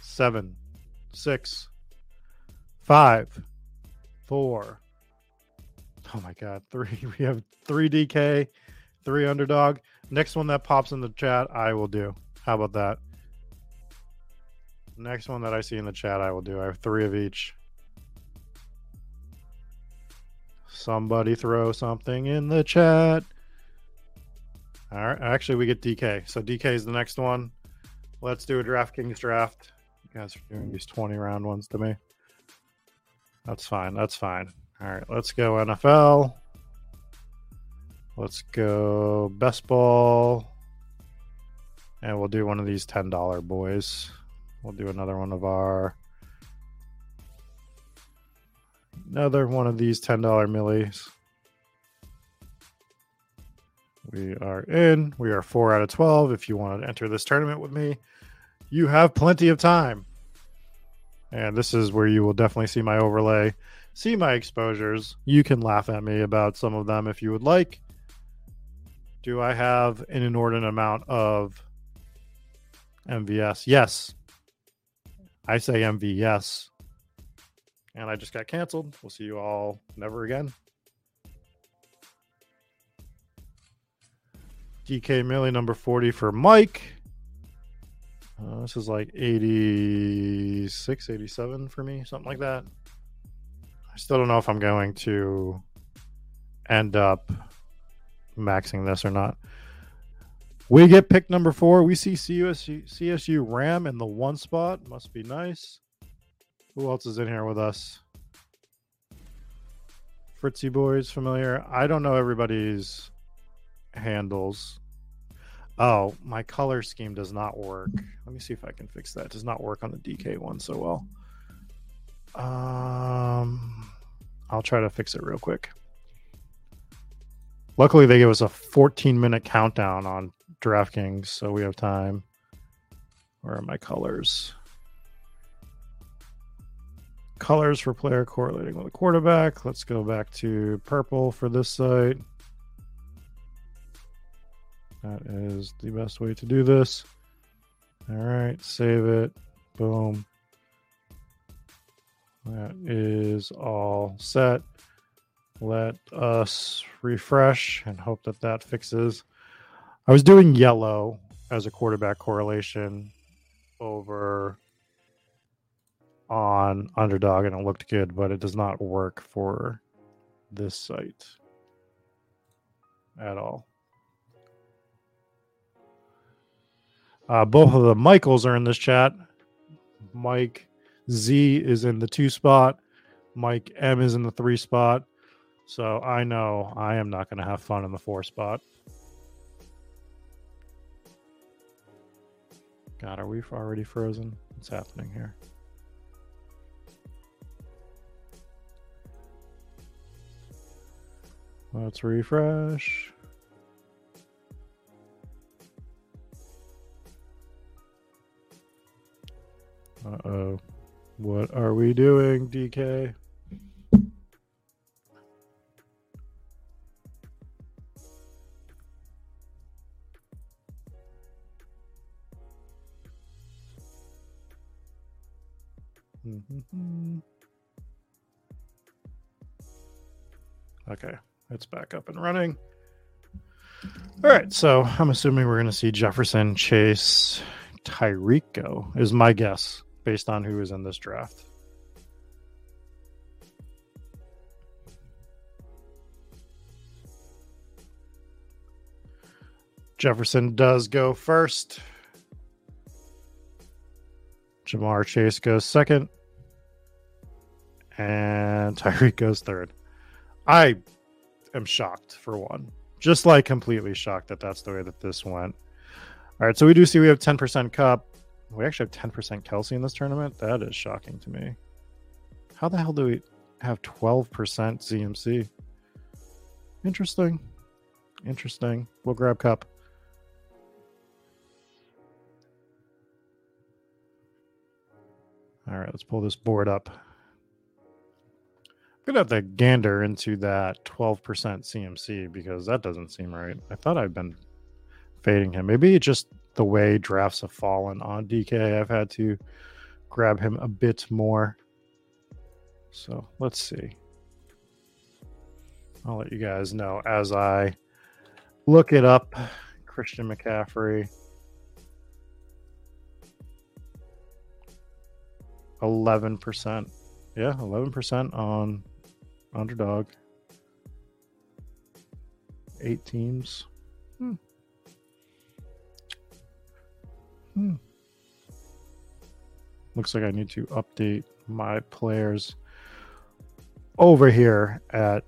7, 6, 5, 4. Oh my God. Three. We have three DK, three underdog. Next one that pops in the chat, I will do. How about that? Next one that I see in the chat, I will do. I have three of each. Somebody throw something in the chat. All right. Actually, we get DK. So DK is the next one. Let's do a DraftKings draft. You guys are doing these 20 round ones to me. That's fine. That's fine. All right. Let's go NFL. Let's go best ball. And we'll do one of these $10 boys. We'll do another one of our another one of these $10 millies. We are in. We are four out of 12. If you want to enter this tournament with me, you have plenty of time. And this is where you will definitely see my overlay, see my exposures. You can laugh at me about some of them if you would like. Do I have an inordinate amount of MVS? Yes. I say MVS. And I just got canceled. We'll see you all never again. DK Millie number 40 for Mike. Uh, this is like 86, 87 for me, something like that. Still don't know if I'm going to end up maxing this or not. We get pick number four. We see CSU, CSU Ram in the one spot. Must be nice. Who else is in here with us? Fritzy Boys familiar. I don't know everybody's handles. Oh, my color scheme does not work. Let me see if I can fix that. It does not work on the DK one so well. Um, I'll try to fix it real quick. Luckily, they give us a 14 minute countdown on DraftKings, so we have time. Where are my colors? Colors for player correlating with a quarterback. Let's go back to purple for this site. That is the best way to do this. All right, save it. Boom. That is all set. Let us refresh and hope that that fixes. I was doing yellow as a quarterback correlation over on underdog and it looked good, but it does not work for this site at all. Uh, both of the Michaels are in this chat. Mike Z is in the two spot. Mike M is in the three spot. So I know I am not going to have fun in the four spot. God, are we already frozen? What's happening here? Let's refresh. Uh oh. What are we doing, DK? Mm-hmm. Okay, it's back up and running. All right, so I'm assuming we're going to see Jefferson, Chase, Tyreek go, is my guess based on who is in this draft. Jefferson does go first. Ja'Marr Chase goes second. And Tyreek goes third. I am shocked for one. Just like completely shocked that that's the way that this went. All right, so we do see we have 10% Kupp. We actually have 10% Kelce in this tournament. That is shocking to me. How the hell do we have 12% CMC? Interesting. Interesting. We'll grab Kupp. All right, let's pull this board up. I'm gonna have to gander into that 12% CMC because that doesn't seem right. I thought I'd been fading him. Maybe it just the way drafts have fallen on DK. I've had to grab him a bit more. So let's see. I'll let you guys know as I look it up. Christian McCaffrey. 11%. Yeah, 11% on underdog. Eight teams. Hmm. Looks like I need to update my players over here at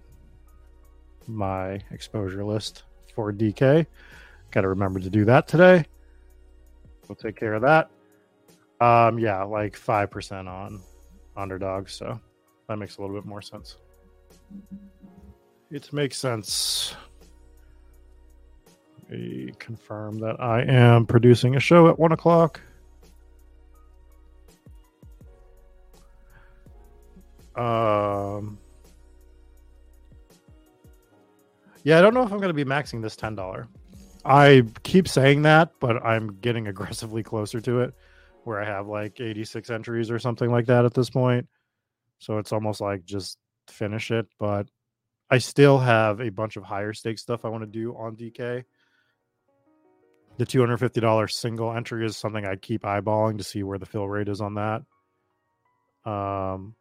my exposure list for DK. Got to remember to do that today. We'll take care of that. Um, yeah, like five percent on underdogs, so that makes a little bit more sense. It makes sense. Me confirm that I am producing a show at one o'clock. Um, yeah, I don't know if I'm going to be maxing this ten dollar. I keep saying that, but I'm getting aggressively closer to it, where I have like 86 entries or something like that at this point. So it's almost like just finish it. But I still have a bunch of higher stake stuff I want to do on DK. The $250 single entry is something I keep eyeballing to see where the fill rate is on that. Um,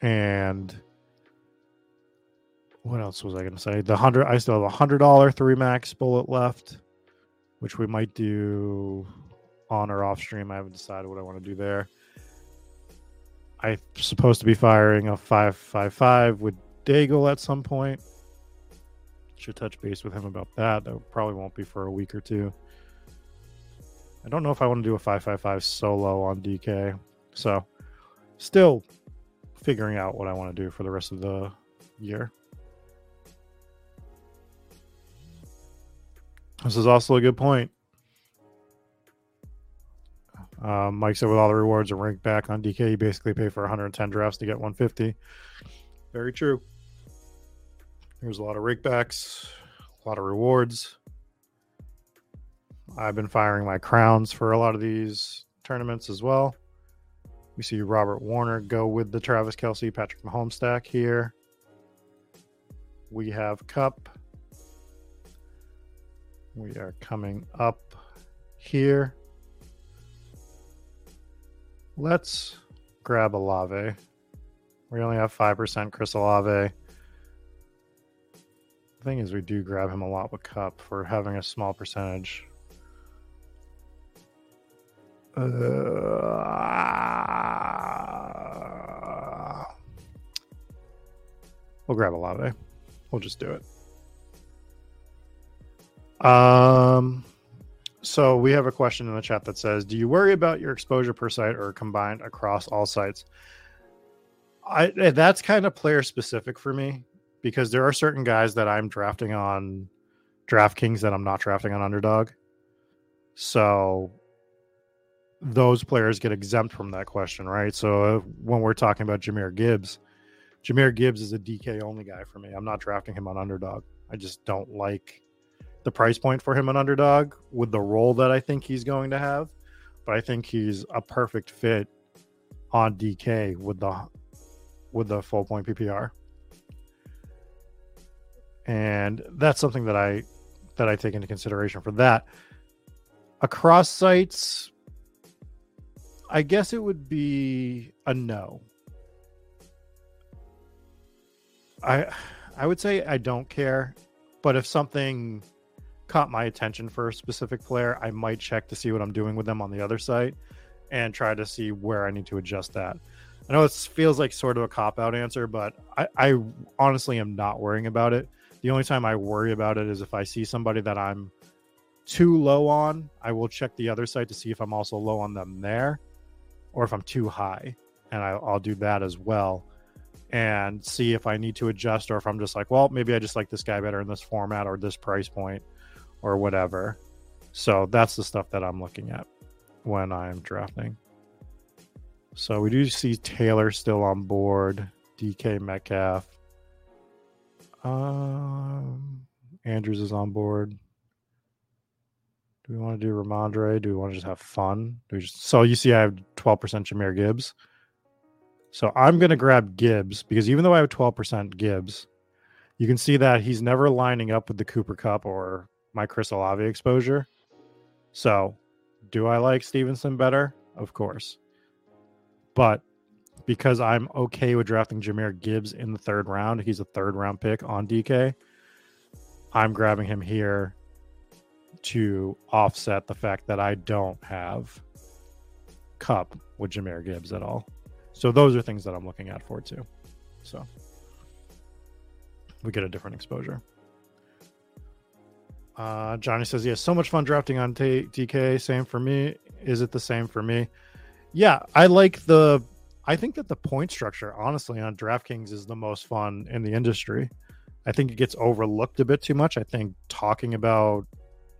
and what else was I going to say? The hundred, I still have a hundred dollar three max bullet left, which we might do on or off stream. I haven't decided what I want to do there. I'm supposed to be firing a five five five with Daigle at some point. Should touch base with him about that. That probably won't be for a week or two. I don't know if I want to do a 555 solo on DK. So, still figuring out what I want to do for the rest of the year. This is also a good point. Um, Mike said with all the rewards are rakeback on DK, you basically pay for 110 drafts to get 150. Very true. There's a lot of rakebacks, a lot of rewards. I've been firing my crowns for a lot of these tournaments as well. We see Robert Warner go with the Travis Kelce, Patrick Mahomes stack here. We have Kupp. We are coming up here. Let's grab Olave. We only have 5% Chris Olave. The thing is, we do grab him a lot with Kupp for having a small percentage. Uh, we'll grab Olave. We'll just do it. Um, so we have a question in the chat that says, "Do you worry about your exposure per site or combined across all sites?" I eh, that's kind of player specific for me because there are certain guys that I'm drafting on DraftKings that I'm not drafting on Underdog. So those players get exempt from that question, right? So uh, when we're talking about Jahmyr Gibbs, Jahmyr Gibbs is a DK only guy for me. I'm not drafting him on Underdog. I just don't like the price point for him on underdog with the role that I think he's going to have. But I think he's a perfect fit on DK with the with the full point PPR. And that's something that I that I take into consideration for that. Across sites, I guess it would be a no. I I would say I don't care, but if something caught my attention for a specific player, I might check to see what I'm doing with them on the other site and try to see where I need to adjust that. I know it feels like sort of a cop out answer, but I, I honestly am not worrying about it. The only time I worry about it is if I see somebody that I'm too low on, I will check the other site to see if I'm also low on them there or if I'm too high. And I, I'll do that as well and see if I need to adjust or if I'm just like, well, maybe I just like this guy better in this format or this price point or whatever. So that's the stuff that I'm looking at when I'm drafting. So we do see Taylor still on board, DK Metcalf. Um, Andrews is on board. Do we want to do Rhamondre? Do we want to just have fun? Do we just, so you see, I have 12% Jahmyr Gibbs. So I'm going to grab Gibbs because even though I have 12% Gibbs, you can see that he's never lining up with the Cooper Kupp or my Chris Olave exposure. So, do I like Stevenson better? Of course. But because I'm okay with drafting Jahmyr Gibbs in the third round, he's a third round pick on DK. I'm grabbing him here to offset the fact that I don't have Kupp with Jahmyr Gibbs at all. So those are things that I'm looking at for too. So we get a different exposure. Uh, Johnny says, "Yeah, so much fun drafting on T- TK. Same for me. Is it the same for me? Yeah, I like the. I think that the point structure, honestly, on DraftKings is the most fun in the industry. I think it gets overlooked a bit too much. I think talking about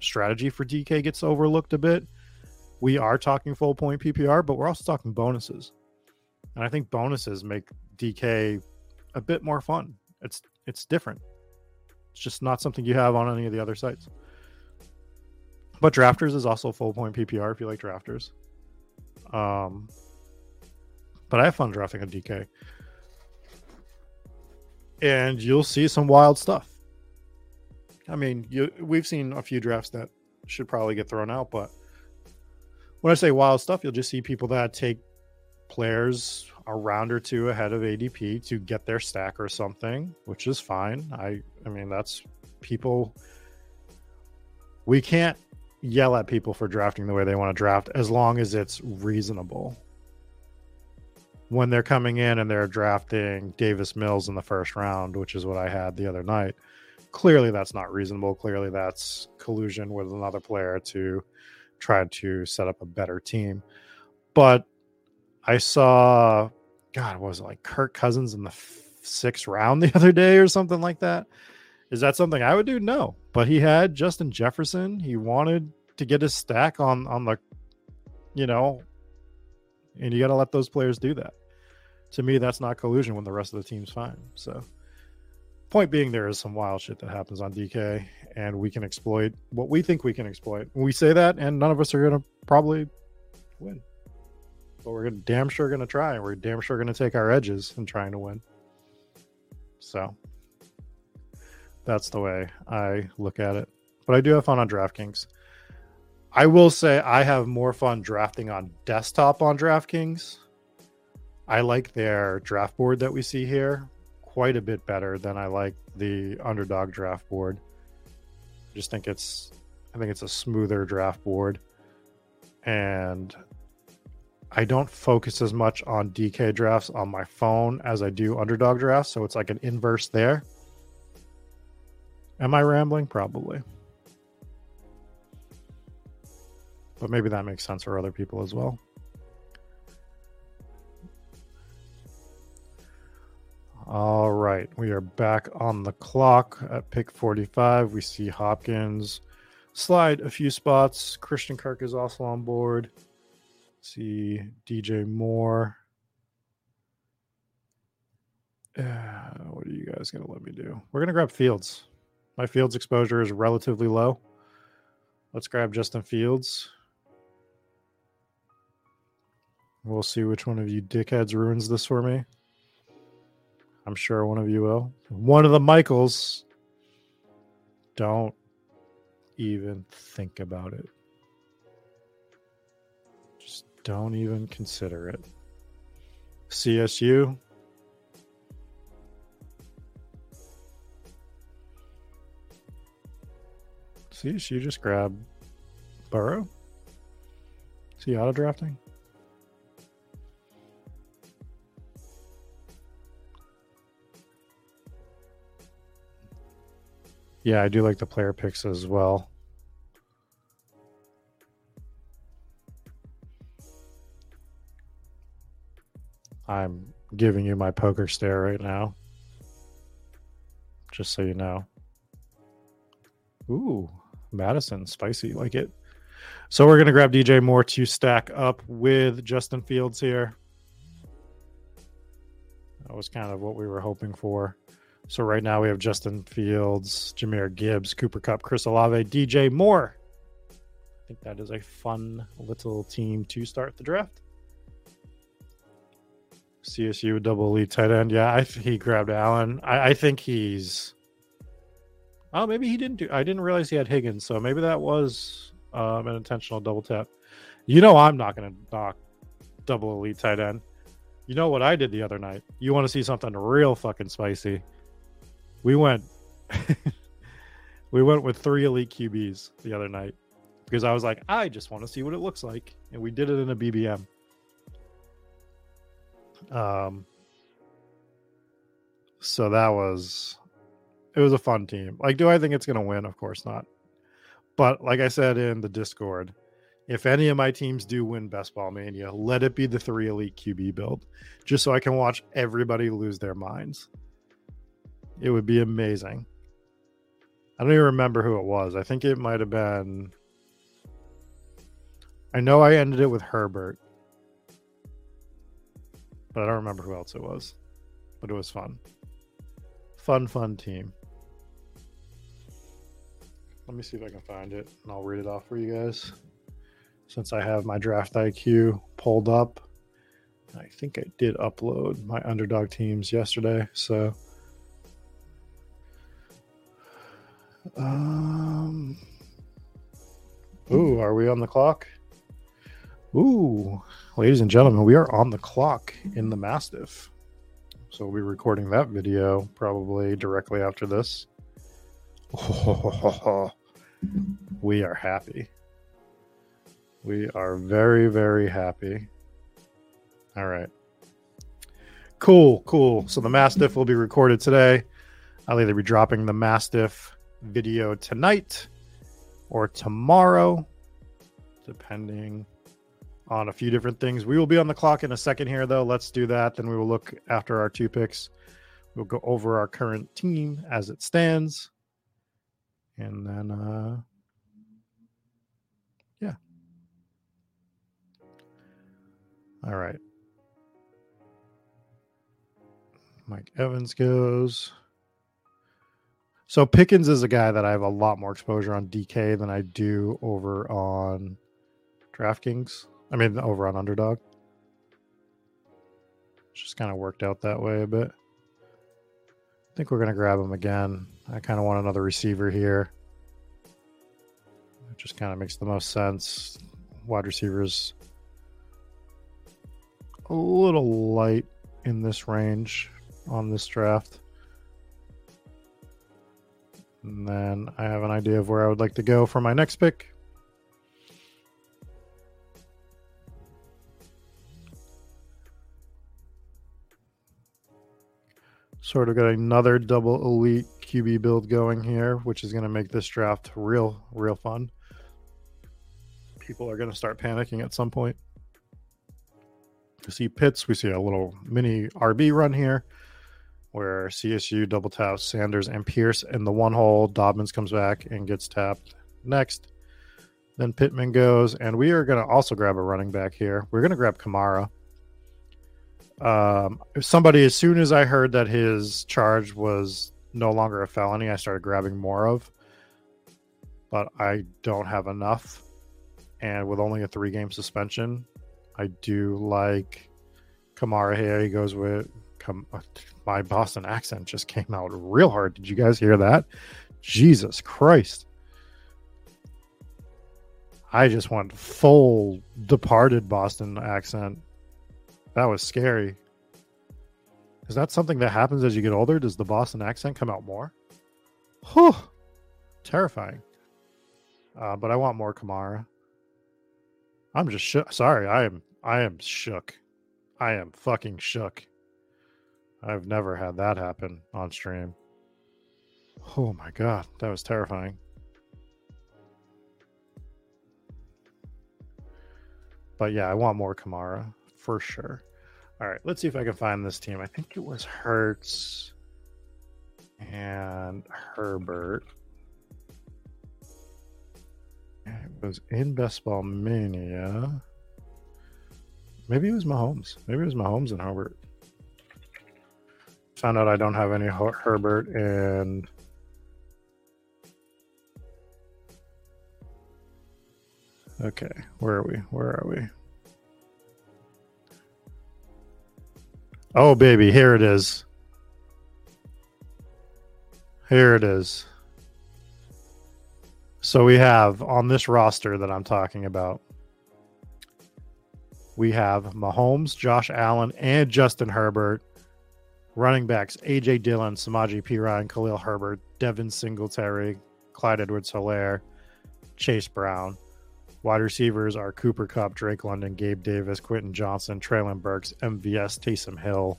strategy for DK gets overlooked a bit. We are talking full point PPR, but we're also talking bonuses. And I think bonuses make DK a bit more fun. It's it's different. It's just not something you have on any of the other sites. But drafters is also full point PPR if you like drafters. Um, but I have fun drafting a DK, and you'll see some wild stuff. I mean, you we've seen a few drafts that should probably get thrown out, but when I say wild stuff, you'll just see people that take players a round or two ahead of ADP to get their stack or something, which is fine. I I mean, that's people we can't yell at people for drafting the way they want to draft as long as it's reasonable. When they're coming in and they're drafting Davis Mills in the first round, which is what I had the other night, clearly that's not reasonable. Clearly that's collusion with another player to try to set up a better team. But I saw, God, was it like Kirk Cousins in the sixth round the other day or something like that? Is that something I would do? No. But he had Justin Jefferson. He wanted to get his stack on on the, you know, and you got to let those players do that. To me, that's not collusion when the rest of the team's fine. So, point being, there is some wild shit that happens on DK, and we can exploit what we think we can exploit. We say that, and none of us are going to probably win. But we're gonna, damn sure going to try, and we're damn sure going to take our edges in trying to win. So, that's the way I look at it. But I do have fun on DraftKings. I will say I have more fun drafting on desktop on DraftKings. I like their draft board that we see here quite a bit better than I like the underdog draft board. I just think it's I think it's a smoother draft board. And I don't focus as much on DK drafts on my phone as I do underdog drafts, so it's like an inverse there. Am I rambling? Probably. But maybe that makes sense for other people as well. All right, we are back on the clock at pick 45. We see Hopkins slide a few spots. Christian Kirk is also on board. See DJ Moore. Uh, what are you guys going to let me do? We're going to grab Fields. My Fields exposure is relatively low. Let's grab Justin Fields. We'll see which one of you dickheads ruins this for me. I'm sure one of you will. One of the Michaels. Don't even think about it. Just don't even consider it. CSU, she just grab Burrow. See auto drafting. Yeah, I do like the player picks as well. I'm giving you my poker stare right now. Just so you know. Ooh, Mattison, spicy, like it. So we're gonna grab DJ Moore to stack up with Justin Fields here. That was kind of what we were hoping for. So right now we have Justin Fields, Jahmyr Gibbs, Cooper Kupp, Chris Olave, DJ Moore. I think that is a fun little team to start the draft. CSU double elite tight end. Yeah, I, he grabbed Allen. I, I think he's Oh, maybe he didn't do. I didn't realize he had Higgins, so maybe that was um, an intentional double tap. You know, I'm not going to knock double elite tight end. You know what I did the other night? You want to see something real fucking spicy? We went, we went with three elite QBs the other night because I was like, I just want to see what it looks like, and we did it in a BBM. Um, so that was it was a fun team. Like, do I think it's going to win? Of course not. But like I said in the Discord, if any of my teams do win Best Ball Mania, let it be the three elite QB build, just so I can watch everybody lose their minds. It would be amazing. I don't even remember who it was. I think it might have been. I know I ended it with Herbert, but I don't remember who else it was. But it was fun. Fun, fun team. Let me see if I can find it and I'll read it off for you guys. Since I have my draft IQ pulled up, I think I did upload my underdog teams yesterday. So, um, ooh, are we on the clock? Ooh, ladies and gentlemen, we are on the clock in the Mastiff. So we'll be recording that video probably directly after this. we are happy. We are very, very happy. All right. Cool, cool. So the Mastiff will be recorded today. I'll either be dropping the Mastiff video tonight or tomorrow, depending on a few different things. We will be on the clock in a second here, though. Let's do that. Then we will look after our two picks. We'll go over our current team as it stands. And then, uh, yeah. All right. Mike Evans goes. So Pickens is a guy that I have a lot more exposure on DK than I do over on DraftKings. I mean, over on Underdog. Just kind of worked out that way a bit. I think we're going to grab him again. I kind of want another receiver here. It just kind of makes the most sense. Wide receivers a little light in this range on this draft. And then I have an idea of where I would like to go for my next pick. Sort of got another double elite QB build going here, which is going to make this draft real, real fun. People are going to start panicking at some point. We see Pitts. We see a little mini RB run here where CSU double taps Sanders and Pierce in the one hole. Dobbins comes back and gets tapped next. Then Pittman goes, and we are going to also grab a running back here. We're going to grab Kamara. Um, somebody, as soon as I heard that his charge was no longer a felony, I started grabbing more of, but I don't have enough. And with only a three game suspension, I do like Kamara here. He goes with come my Boston accent just came out real hard. Did you guys hear that? Jesus Christ. I just went full departed Boston accent. That was scary. Is that something that happens as you get older? Does the Boston accent come out more? Whew. Terrifying. Uh, but I want more Kamara. I'm just. Sorry, I am I am shook. I am fucking shook. I've never had that happen on stream. Oh my god, that was terrifying. But yeah, I want more Kamara for sure. All right, let's see if I can find this team. I think it was Hurts and Herbert. It was in Best Ball Mania. Maybe it was Mahomes. Maybe it was Mahomes and Herbert. Found out I don't have any Her- Herbert and Okay, where are we? Where are we? Oh baby, here it is. Here it is. So we have on this roster that I'm talking about, we have Mahomes, Josh Allen, and Justin Herbert. Running backs AJ Dillon, Samaje Perine, Khalil Herbert, Devin Singletary, Clyde Edwards Helaire, Chase Brown. Wide receivers are Cooper Kupp, Drake London, Gabe Davis, Quentin Johnston, Treylon Burks, MVS, Taysom Hill,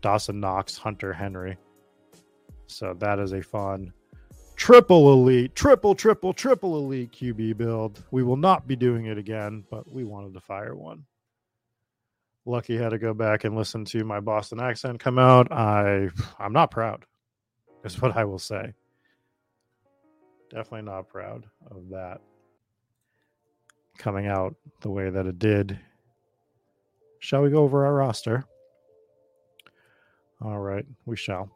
Dawson Knox, Hunter Henry. So that is a fun triple elite, triple, triple, triple elite QB build. We will not be doing it again, but we wanted to fire one. Lucky had to go back and listen to my Boston accent come out. I I'm not proud. is what I will say. Definitely not proud of that coming out the way that it did. Shall we go over our roster? All right, we shall.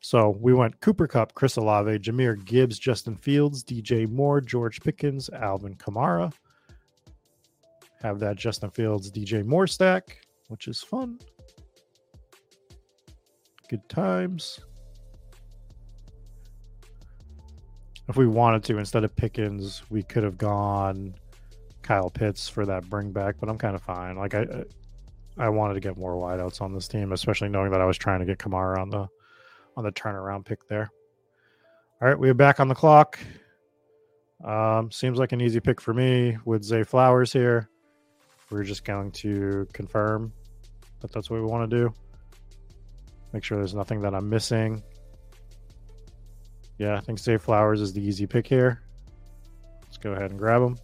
So we went Cooper Kupp, Chris Olave, Jahmyr Gibbs, Justin Fields, DJ Moore, George Pickens, Alvin Kamara. Have that Justin Fields, DJ Moore stack, which is fun. Good times. If we wanted to, instead of Pickens, we could have gone Kyle Pitts for that bring back, but I'm kind of fine. Like I, I wanted to get more wideouts on this team, especially knowing that I was trying to get Kamara on the on the turnaround pick there. All right, we are back on the clock. Um, seems like an easy pick for me with Zay Flowers here. We're just going to confirm that that's what we want to do. Make sure there's nothing that I'm missing. Yeah, I think Zay Flowers is the easy pick here. Let's go ahead and grab him.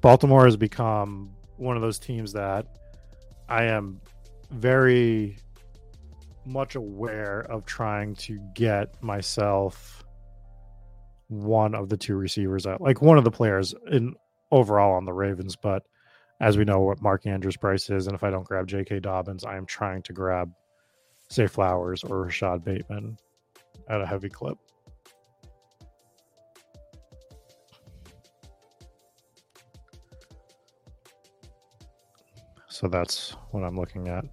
Baltimore has become one of those teams that I am very much aware of trying to get myself one of the two receivers out, like one of the players in overall on the Ravens. But as we know what Mark Andrews' price is, and if I don't grab J.K. Dobbins, I am trying to grab, Zay, Flowers or Rashod Bateman at a heavy clip. So that's what I'm looking at.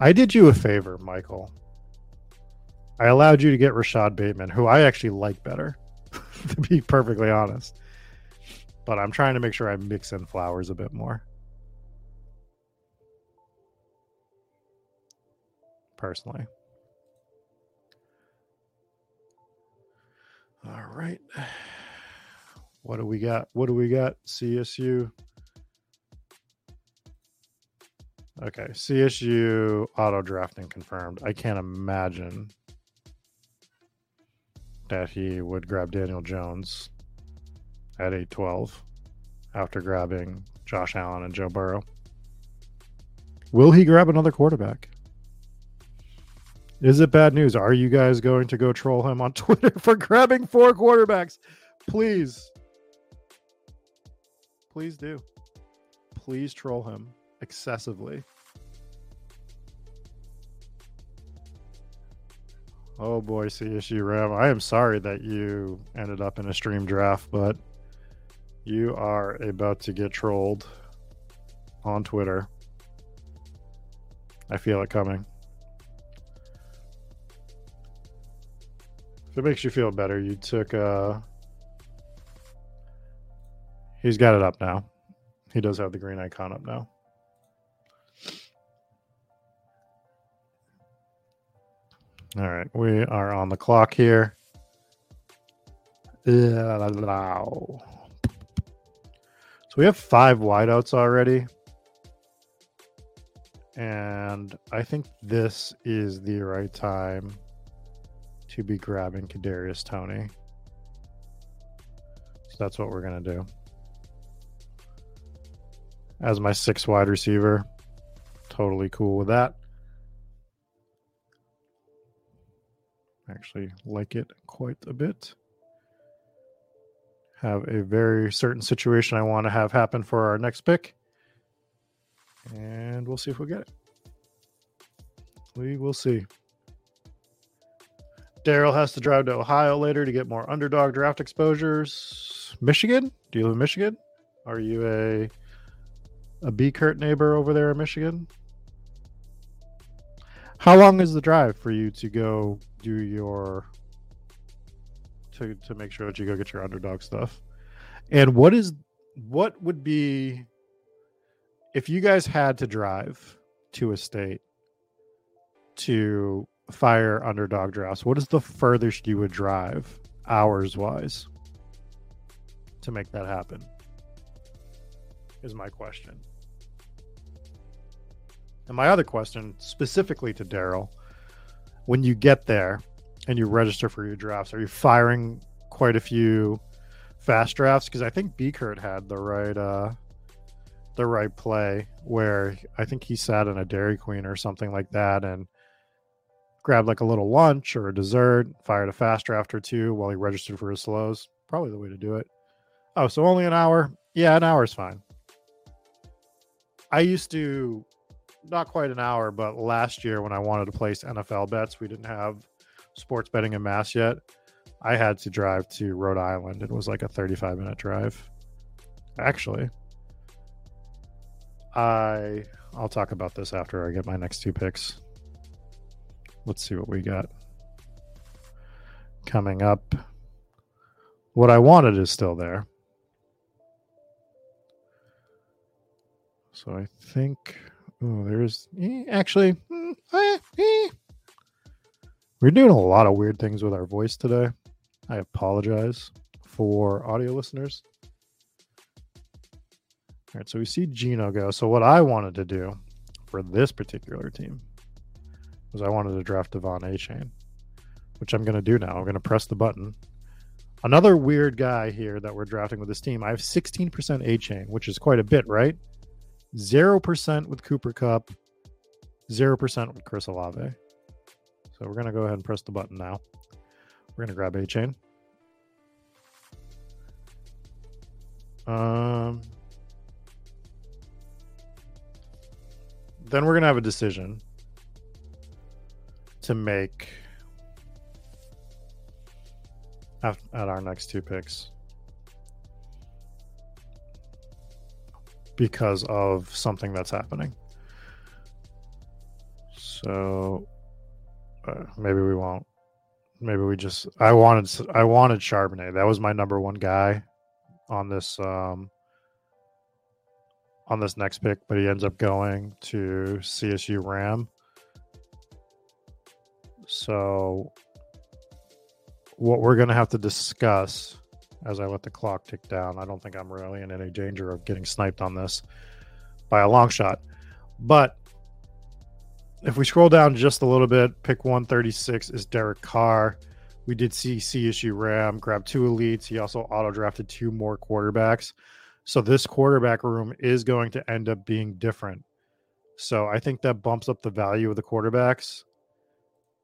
I did you a favor, Michael. I allowed you to get Rashod Bateman, who I actually like better, to be perfectly honest. But I'm trying to make sure I mix in flowers a bit more. Personally. All right. What do we got? What do we got? CSU. Okay, CSU auto drafting confirmed. I can't imagine that he would grab Daniel Jones at 812 after grabbing Josh Allen and Joe Burrow. Will he grab another quarterback? Is it bad news? Are you guys going to go troll him on Twitter for grabbing four quarterbacks? Please. Please do. Please troll him excessively. Oh boy, CSU Ram. I am sorry that you ended up in a stream draft, but you are about to get trolled on Twitter. I feel it coming. If it makes you feel better, you took uh He's got it up now. He does have the green icon up now. All right, we are on the clock here. So we have five wideouts already. And I think this is the right time to be grabbing Kadarius Toney. So that's what we're gonna do. As my six wide receiver. Totally cool with that. actually like it quite a bit. Have a very certain situation I want to have happen for our next pick. And we'll see if we get it. We will see. Daryl has to drive to Ohio later to get more underdog draft exposures. Michigan? Do you live in Michigan? Are you a a B Kurt neighbor over there in Michigan? How long is the drive for you to go do your to to make sure that you go get your underdog stuff? And what is what would be if you guys had to drive to a state to fire underdog drafts, what is the furthest you would drive hours wise to make that happen? Is my question. And my other question, specifically to Daryl, when you get there and you register for your drafts, are you firing quite a few fast drafts? Because I think B Kurt had the right uh the right play where I think he sat in a Dairy Queen or something like that and grabbed like a little lunch or a dessert, fired a fast draft or two while he registered for his slows. Probably the way to do it. Oh, so only an hour? Yeah, an hour is fine. I used to not quite an hour, but last year when I wanted to place NFL bets, we didn't have sports betting in Mass yet. I had to drive to Rhode Island. It was like a 35 minute drive. Actually, I I'll talk about this after I get my next two picks. Let's see what we got coming up. What I wanted is still there. So I think oh there's eh, actually mm, eh, eh. We're doing a lot of weird things with our voice today. I apologize for audio listeners. All right, so we see Gino go. So what I wanted to do for this particular team was I wanted to draft De'Von Achane, which I'm going to do now. I'm going to press the button. Another weird guy here that we're drafting with this team. I have 16% Achane, which is quite a bit, right? 0% with Cooper Kupp, 0% with Chris Olave. So we're going to go ahead and press the button now. We're going to grab Achane. Um, then we're going to have a decision to make at, our next two picks because of something that's happening. So maybe we won't. Maybe we just. I wanted. I wanted Charbonnet. That was my number one guy on this um, on this next pick, but he ends up going to CSU Ram. So, what we're going to have to discuss as I let the clock tick down, I don't think I'm really in any danger of getting sniped on this by a long shot. But if we scroll down just a little bit, pick 136 is Derek Carr. We did see CSU Ram grab two elites. He also auto drafted two more quarterbacks. So this quarterback room is going to end up being different. So I think that bumps up the value of the quarterbacks.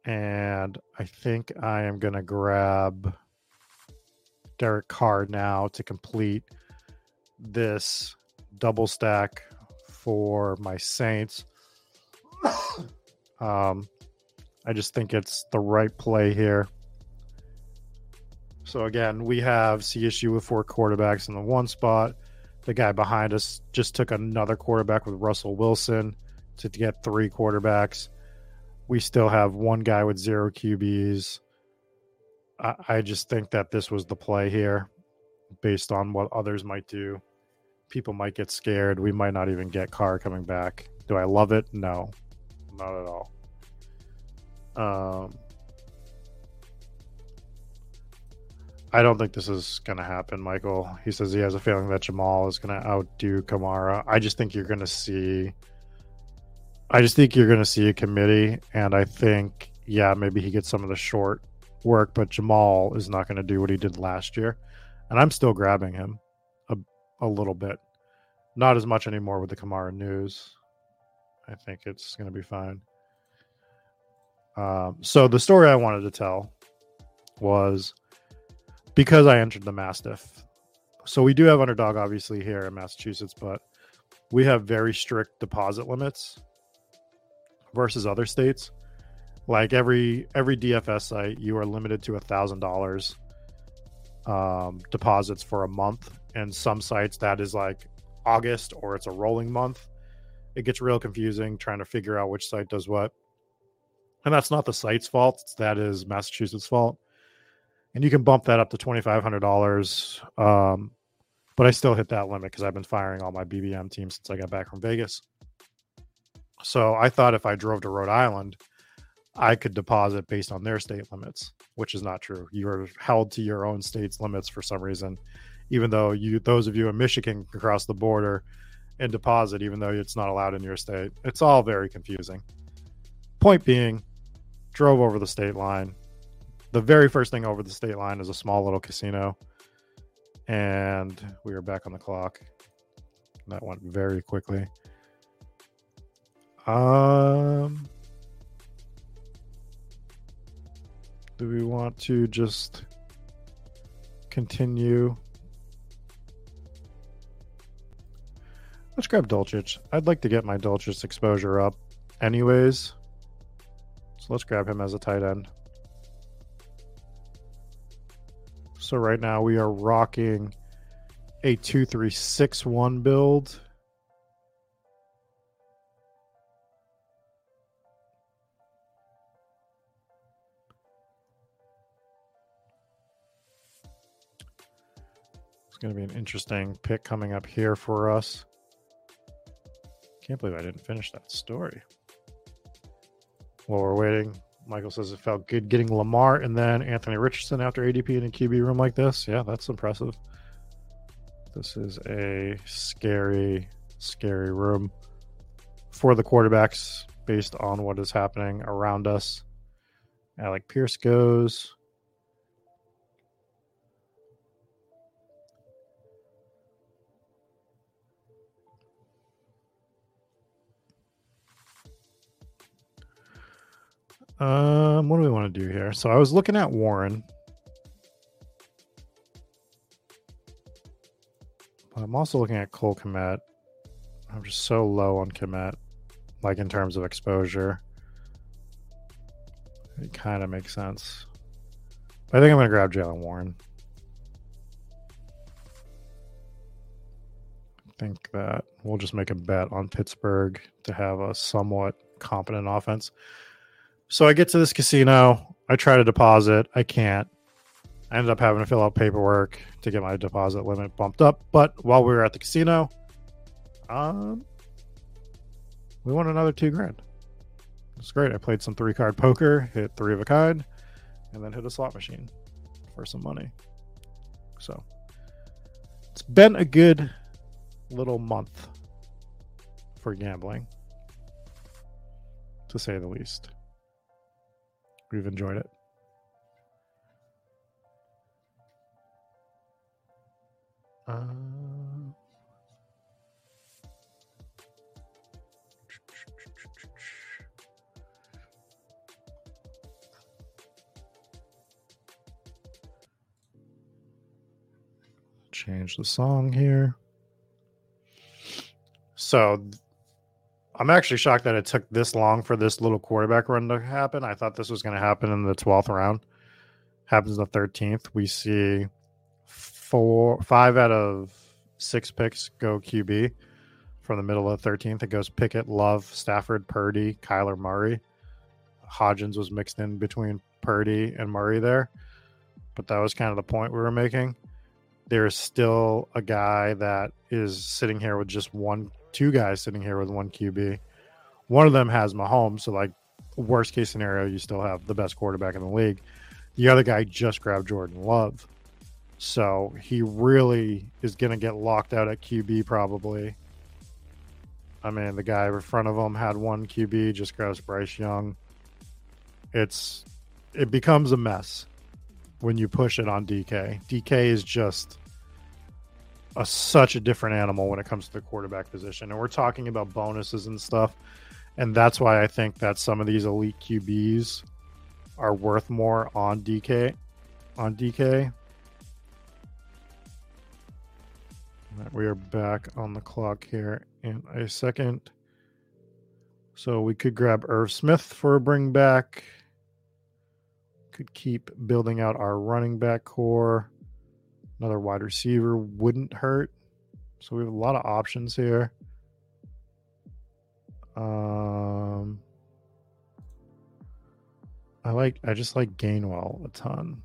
And I think I am going to grab Derek Carr now to complete this double stack for my Saints. Um, I just think it's the right play here. So again, we have CSU with four quarterbacks in the one spot. The guy behind us just took another quarterback with Russell Wilson to get three quarterbacks. We still have one guy with zero QBs. I, I just think that this was the play here based on what others might do. People might get scared. We might not even get Carr coming back. Do I love it? No, not at all. Um, I don't think this is going to happen, Michael. He says he has a feeling that Jamaal is going to outdo Kamara. I just think you're going to see. I just think you're going to see a committee, and I think, yeah, maybe he gets some of the short work, but Jamaal is not going to do what he did last year, and I'm still grabbing him a, a little bit, not as much anymore with the Kamara news. I think it's going to be fine. Um, so the story I wanted to tell was because I entered the Mastiff. So we do have underdog obviously here in Massachusetts, but we have very strict deposit limits versus other states. Like every every DFS site, you are limited to a thousand dollars um, deposits for a month, and some sites that is like August or it's a rolling month. It gets real confusing trying to figure out which site does what, and that's not the site's fault. That is Massachusetts' fault and you can bump that up to twenty five hundred dollars. Um, but I still hit that limit because I've been firing all my BBM teams since I got back from Vegas. So I thought if I drove to Rhode Island, I could deposit based on their state limits, which is not true. You are held to your own state's limits for some reason, even though you those of you in Michigan can cross the border and deposit, even though it's not allowed in your state. It's all very confusing. Point being, drove over the state line, the very first thing over the state line is a small little casino, and we are back on the clock. That went very quickly. Um, Do we want to just continue? Let's grab Dulcich. I'd like to get my Dulcich exposure up anyways. So let's grab him as a tight end. So right now we are rocking a 2361 build. It's going to be an interesting pick coming up here for us. Can't believe I didn't finish that story. While we're waiting, Michael says it felt good getting Lamar and then Anthony Richardson after ADP in a QB room like this. Yeah, that's impressive. This is a scary, scary room for the quarterbacks based on what is happening around us. Alec Pierce goes. Um, what do we want to do here? So I was looking at Warren. But I'm also looking at Cole Kmet. I'm just so low on Kmet, like in terms of exposure. It kind of makes sense. I think I'm going to grab Jaylen Warren. I think that we'll just make a bet on Pittsburgh to have a somewhat competent offense. So I get to this casino. I try to deposit. I can't. I ended up having to fill out paperwork to get my deposit limit bumped up. But while we were at the casino, um, we won another two grand. It's great. I played some three card poker, hit three of a kind, and then hit a slot machine for some money. So it's been a good little month for gambling, to say the least. We've enjoyed it. Uh, change the song here. So I'm actually shocked that it took this long for this little quarterback run to happen. I thought this was going to happen in the 12th round. Happens in the 13th. We see four, five out of six picks go QB from the middle of the 13th. It goes Pickett, Love, Stafford, Purdy, Kyler Murray. Hodgins was mixed in between Purdy and Murray there, but that was kind of the point we were making. There's still a guy that is sitting here with just one two guys sitting here with one QB. One of them has Mahomes, so like worst case scenario, you still have the best quarterback in the league. The other guy just grabbed Jordan Love. So he really is going to get locked out at QB probably. I mean, the guy in front of him had one QB, just grabs Bryce Young. It's it becomes a mess when you push it on DK. DK is just a, such a different animal when it comes to the quarterback position. And we're talking about bonuses and stuff. And that's why I think that some of these elite QBs are worth more on DK. On DK. We are back on the clock here in a second. So we could grab Irv Smith for a bring back. Could keep building out our running back core. Another wide receiver wouldn't hurt. So we have a lot of options here. Um, I like I just like Gainwell a ton.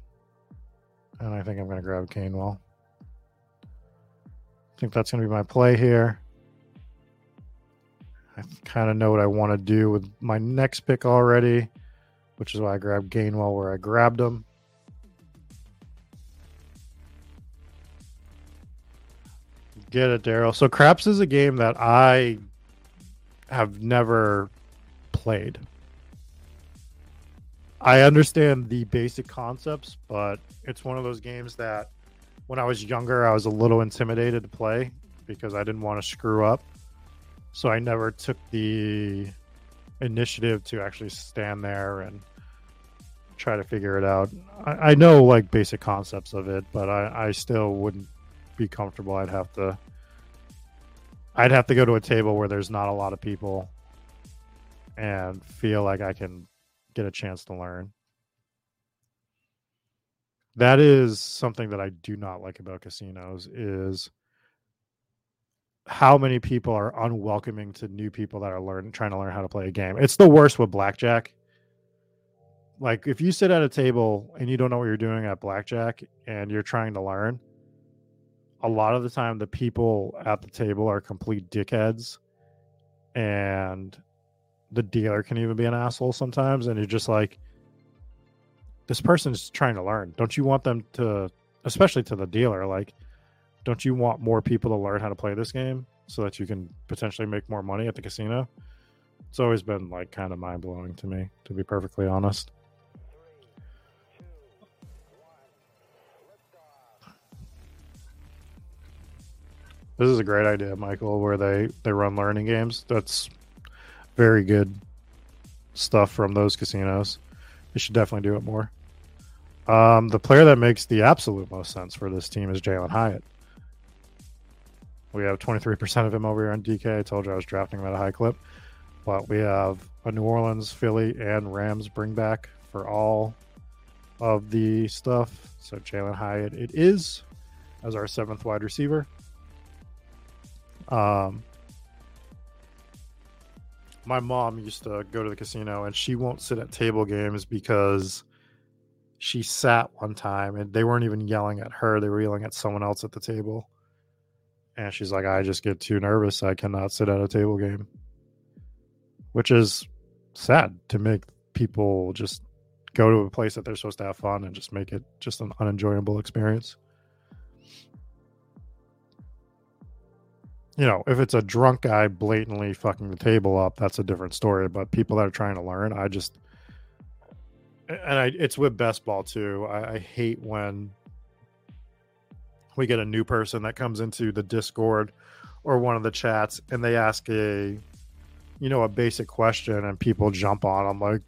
And I think I'm gonna grab Gainwell. I think that's gonna be my play here. I kind of know what I want to do with my next pick already, which is why I grabbed Gainwell where I grabbed him. Get it, Daryl. So Craps is a game that I have never played. I understand the basic concepts, but it's one of those games that when I was younger, I was a little intimidated to play because I didn't want to screw up. So I never took the initiative to actually stand there and try to figure it out. I, I know like basic concepts of it, but I, I still wouldn't be comfortable. I'd have to I'd have to go to a table where there's not a lot of people and feel like I can get a chance to learn. That is something that I do not like about casinos is how many people are unwelcoming to new people that are learning trying to learn how to play a game. It's the worst with blackjack. Like if you sit at a table and you don't know what you're doing at blackjack and you're trying to learn, a lot of the time the people at the table are complete dickheads and the dealer can even be an asshole sometimes and you're just like this person's trying to learn. Don't you want them to especially to the dealer like don't you want more people to learn how to play this game so that you can potentially make more money at the casino? It's always been like kind of mind-blowing to me to be perfectly honest This is a great idea, Michael, where they they run learning games. That's very good stuff from those casinos. They should definitely do it more. Um, the player that makes the absolute most sense for this team is Jalin Hyatt. We have 23% of him over here on DK. I told you I was drafting him at a high clip. But we have a New Orleans, Philly, and Rams bring back for all of the stuff. So Jalin Hyatt, it is as our seventh wide receiver. Um, my mom used to go to the casino and she won't sit at table games because she sat one time and they weren't even yelling at her, they were yelling at someone else at the table. And she's like, I just get too nervous. I cannot sit at a table game. Which is sad to make people just go to a place that they're supposed to have fun and just make it just an unenjoyable experience. You know, if it's a drunk guy blatantly fucking the table up, that's a different story. But people that are trying to learn, I just, and I, it's with best ball too. I, I hate when we get a new person that comes into the Discord or one of the chats and they ask a, you know, a basic question and people jump on. I'm like,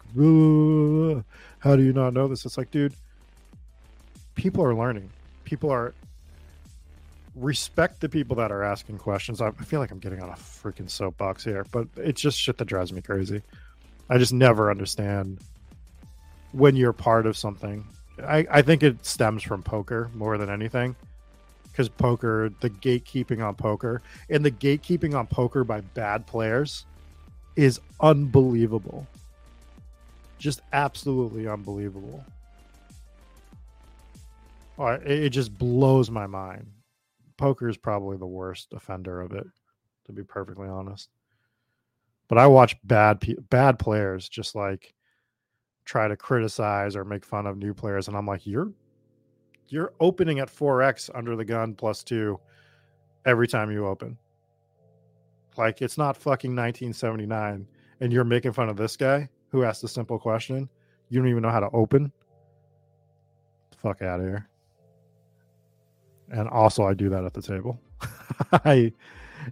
how do you not know this? It's like, dude, people are learning. People are respect the people that are asking questions. I feel like I'm getting on a freaking soapbox here, but it's just shit that drives me crazy. I just never understand when you're part of something. I, I think it stems from poker more than anything. Because poker, the gatekeeping on poker, and the gatekeeping on poker by bad players is unbelievable. Just absolutely unbelievable. It just blows my mind poker is probably the worst offender of it, to be perfectly honest. But I watch bad bad players just like try to criticize or make fun of new players, and I'm like, you're you're opening at 4x under the gun plus two every time you open. Like it's not fucking 1979, and you're making fun of this guy who asked a simple question. You don't even know how to open. Fuck out of here and also I do that at the table. I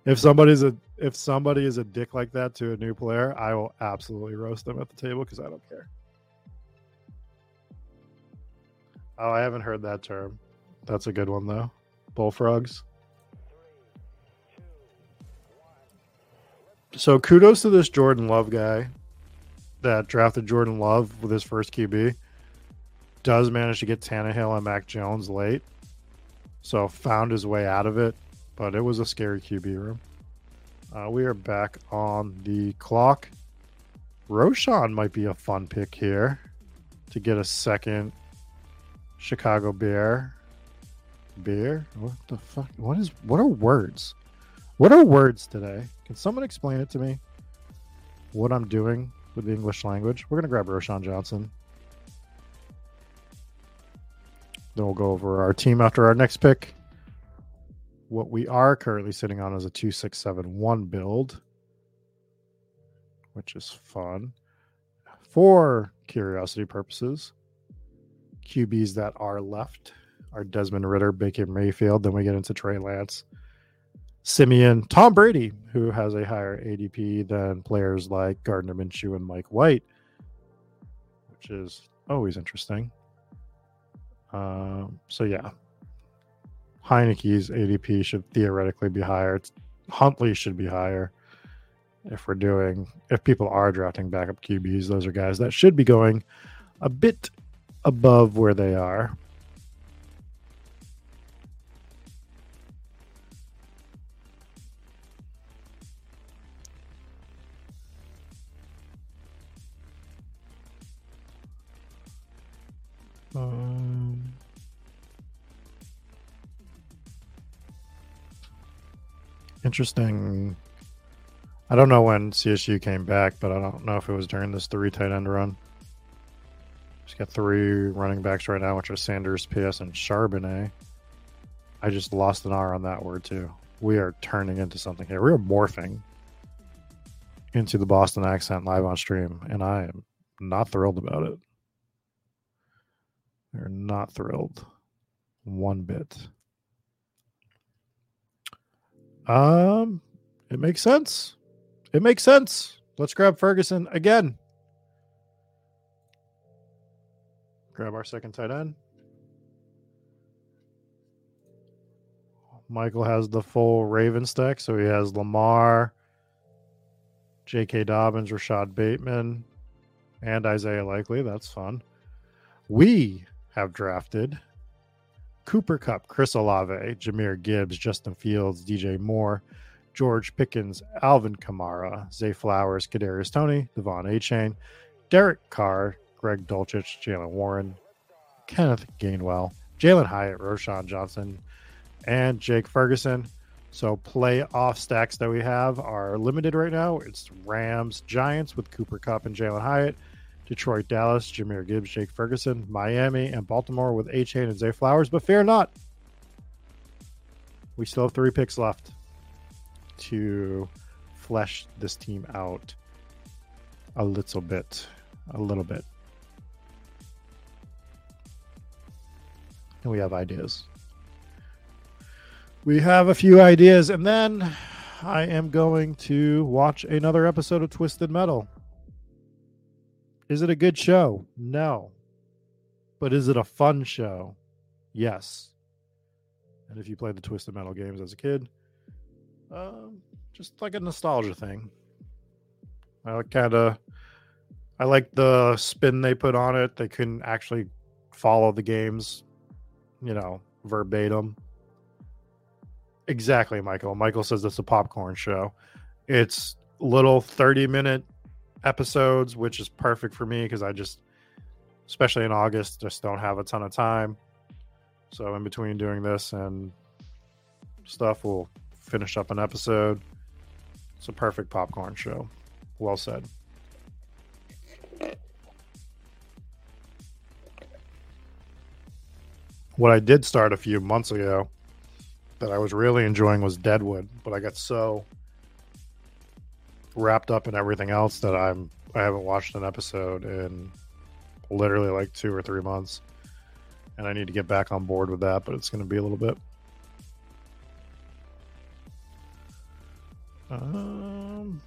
if somebody's a if somebody is a dick like that to a new player, I will absolutely roast them at the table because I don't care. Oh, I haven't heard that term. That's a good one though. Bullfrogs. So kudos to this Jordan Love guy that drafted Jordan Love with his first QB. Does manage to get Tannehill and Mac Jones late so found his way out of it, but it was a scary QB room. Uh, we are back on the clock. Roschon might be a fun pick here to get a second Chicago Bear. Bear? What the fuck? What is? What are words? What are words today? Can someone explain it to me? What I'm doing with the English language? We're gonna grab Roschon Johnson. Then we'll go over our team after our next pick. What we are currently sitting on is a 2671 build, which is fun. For curiosity purposes, QBs that are left are Desmond Ridder, Baker Mayfield. Then we get into Trey Lance, Siemian, Tom Brady, who has a higher ADP than players like Gardner Minshew and Mike White, which is always interesting. Um, so yeah, Heinicke's ADP should theoretically be higher. Huntley should be higher. If we're doing, if people are drafting backup QBs, those are guys that should be going a bit above where they are. Interesting. I don't know when CSU came back, but I don't know if it was during this three tight end run. She's got three running backs right now, which are Sanders, PS, and Charbonnet. I just lost an R on that word too. We are turning into something here. We are morphing into the Boston accent live on stream, and I am not thrilled about it. We're not thrilled one bit. Um, it makes sense. It makes sense. Let's grab Ferguson again. Grab our second tight end. Michael has the full Raven stack, so he has Lamar, J.K. Dobbins, Rashod Bateman, and Isaiah Likely. That's fun. We have drafted Cooper Kupp, Chris Olave, Jahmyr Gibbs, Justin Fields, DJ Moore, George Pickens, Alvin Kamara, Zay Flowers, Kadarius Toney, De'Von Achane, Derek Carr, Greg Dulcich, Jaylen Warren, Kenneth Gainwell, Jalin Hyatt, Roschon Johnson, and Jake Ferguson. So playoff stacks that we have are limited right now. It's Rams, Giants with Cooper Kupp and Jalin Hyatt, Detroit, Dallas, Jahmyr Gibbs, Jake Ferguson, Miami, and Baltimore with Achane and Zay Flowers. But fear not, we still have three picks left to flesh this team out a little bit. A little bit. And we have ideas. We have a few ideas, and then I am going to watch another episode of Twisted Metal. Is it a good show? No. But is it a fun show? Yes. And if you played the Twisted Metal games as a kid, um, just like a nostalgia thing. I kind of, I like the spin they put on it. They couldn't actually follow the games, you know, verbatim. Exactly, Michael. Michael says it's a popcorn show. It's little 30 minute episodes, which is perfect for me because I just, especially in August, just don't have a ton of time. So in between doing this and stuff, we'll finish up an episode. It's a perfect popcorn show. Well said. What I did start a few months ago that I was really enjoying was Deadwood, but I got so wrapped up in everything else that I'm I haven't watched an episode in literally like two or three months. And I need to get back on board with that, but it's going to be a little bit. Um,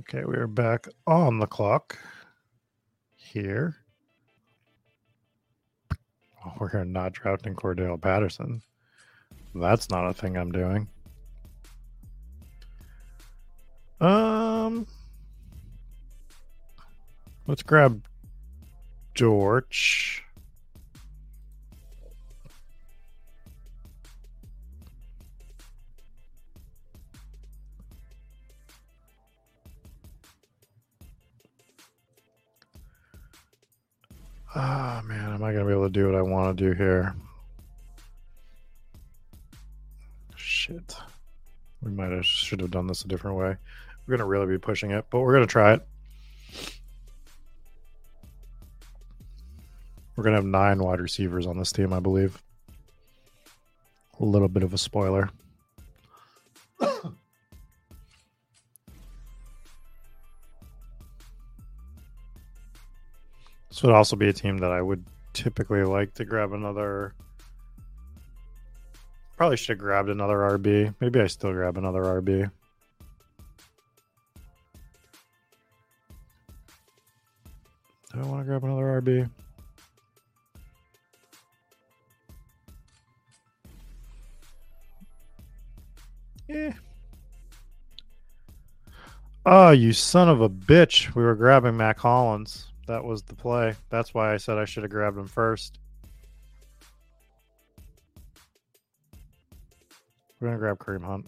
okay, we are back on the clock here. We're not drafting Cordarrelle Patterson. That's not a thing I'm doing. Um, let's grab George. Ah, oh, man, am I going to be able to do what I want to do here? Shit. We might have should have done this a different way. We're going to really be pushing it, but we're going to try it. We're going to have nine wide receivers on this team, I believe. A little bit of a spoiler. Would also be a team that I would typically like to grab another. Probably should have grabbed another RB. Maybe I still grab another RB. Do I want to grab another RB? Yeah. Eh. Oh, you son of a bitch. We were grabbing Mack Hollins. That was the play. That's why I said I should have grabbed him first. We're going to grab Kareem Hunt.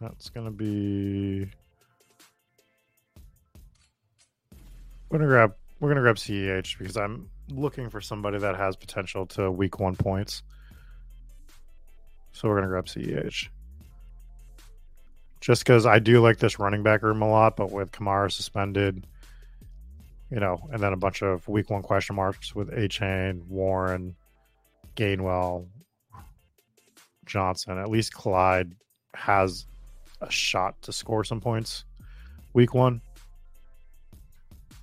That's going to be. We're gonna grab. We're gonna grab CEH because I'm looking for somebody that has potential to week one points. So we're gonna grab CEH. Just because I do like this running back room a lot, but with Kamara suspended, you know, and then a bunch of week one question marks with Achane, Warren, Gainwell, Johnson. At least Clyde has a shot to score some points week one.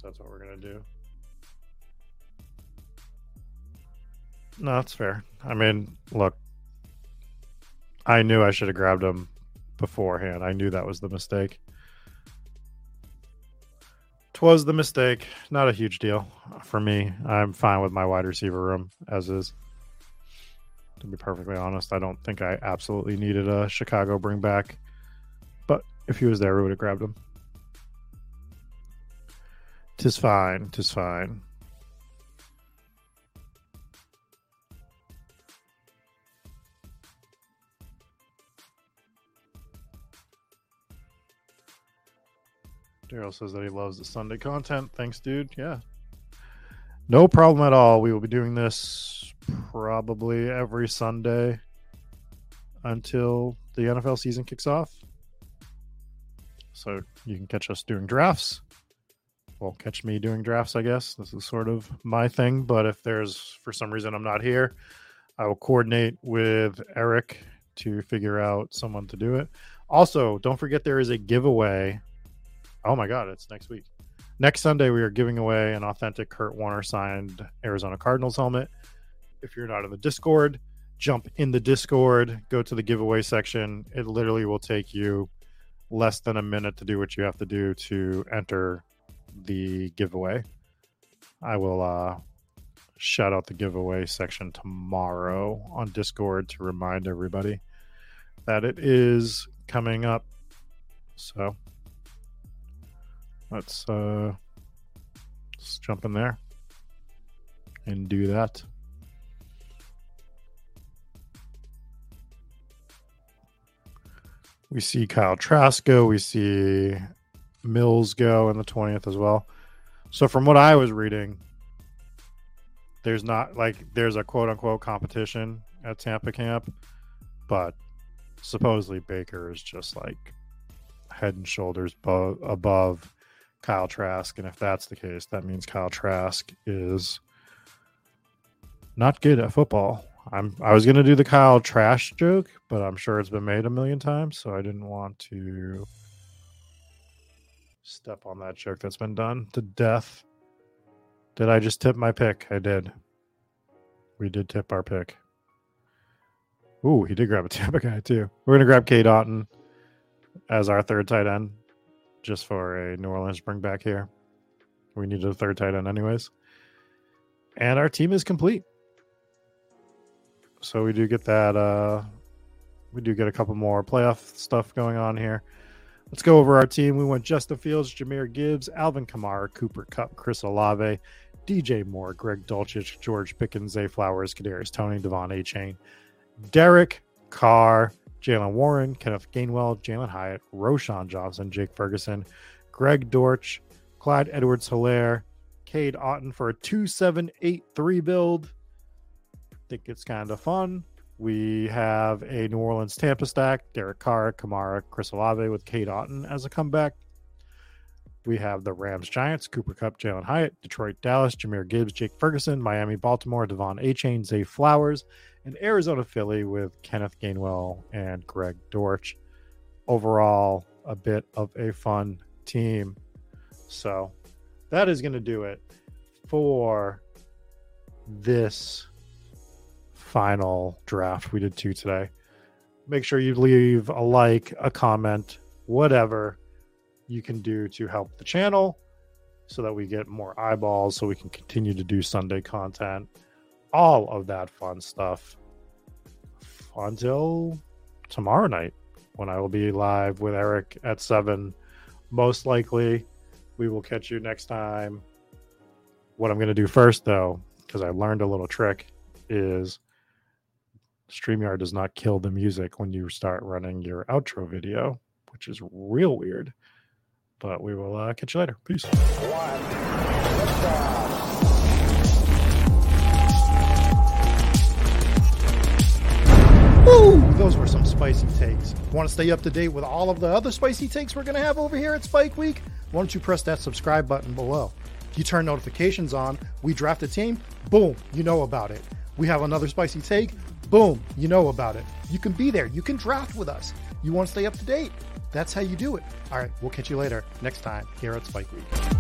That's what we're gonna do. No, that's fair. I mean, look, I knew I should have grabbed him beforehand. I knew that was the mistake. Twas the mistake. Not a huge deal for me. I'm fine with my wide receiver room as is. To be perfectly honest, I don't think I absolutely needed a Chicago bring back. But if he was there, we would have grabbed him. Tis fine. Tis fine. Daryl says that he loves the Sunday content. Thanks, dude. Yeah. No problem at all. We will be doing this probably every Sunday until the NFL season kicks off. So you can catch us doing drafts. Well, catch me doing drafts, I guess. This is sort of my thing. But if there's, for some reason, I'm not here, I will coordinate with Eric to figure out someone to do it. Also, don't forget there is a giveaway Oh my God, it's next week. Next Sunday, we are giving away an authentic Kurt Warner signed Arizona Cardinals helmet. If you're not in the Discord, jump in the Discord, go to the giveaway section. It literally will take you less than a minute to do what you have to do to enter the giveaway. I will uh, shout out the giveaway section tomorrow on Discord to remind everybody that it is coming up. So let's uh let's jump in there and do that. We see Kyle Trask go. We see Mills go in the 20th as well. So, from what I was reading, there's not like there's a quote unquote competition at Tampa camp, but supposedly Baker is just like head and shoulders bo- above Kyle Trask. And if that's the case, that means Kyle Trask is not good at football. I'm I was gonna do the Kyle Trash joke, but I'm sure it's been made a million times, so I didn't want to step on that joke that's been done to death. Did I just tip my pick? I did. We did tip our pick. Ooh, he did grab a Tampa guy too. We're gonna grab Cade Otton as our third tight end just for a New Orleans bring back here. We needed a third tight end, anyways. And our team is complete. So we do get that. Uh, we do get a couple more playoff stuff going on here. Let's go over our team. We went Justin Fields, Jahmyr Gibbs, Alvin Kamara, Cooper Kupp, Chris Olave, DJ Moore, Greg Dulcich, George Pickens, Zay Flowers, Kadarius Toney, Devon A. Chain, Derek Carr, Jaylen Warren, Kenneth Gainwell, Jalin Hyatt, Roschon Johnson, Jake Ferguson, Greg Dortch, Clyde Edwards Helaire, Cade Otton for a 2783 build. Think it's kind of fun. We have a New Orleans Tampa stack, Derek Carr, Kamara, Chris Olave with Cade Otton as a comeback. We have the Rams Giants, Cooper Kupp, Jalin Hyatt, Detroit Dallas, Jahmyr Gibbs, Jake Ferguson, Miami Baltimore, De'Von Achane, Zay Flowers, and Arizona Philly with Kenneth Gainwell and Greg Dortch. Overall, a bit of a fun team. So that is going to do it for this final draft. We did two today. Make sure you leave a like, a comment, whatever you can do to help the channel. so that we get more eyeballs, so we can continue to do Sunday content, all of that fun stuff until tomorrow night when I will be live with Eric at 7. Most likely, we will catch you next time. What I'm going to do first, though, because I learned a little trick, is StreamYard does not kill the music when you start running your outro video, which is real weird. But we will uh, catch you later. Peace. One. Those were some spicy takes. Want to stay up to date with all of the other spicy takes we're going to have over here at Spike Week? Why don't you press that subscribe button below? You turn notifications on, we draft a team, boom, you know about it. We have another spicy take, boom, you know about it. You can be there, you can draft with us. You want to stay up to date? That's how you do it. All right, we'll catch you later next time here at Spike Week.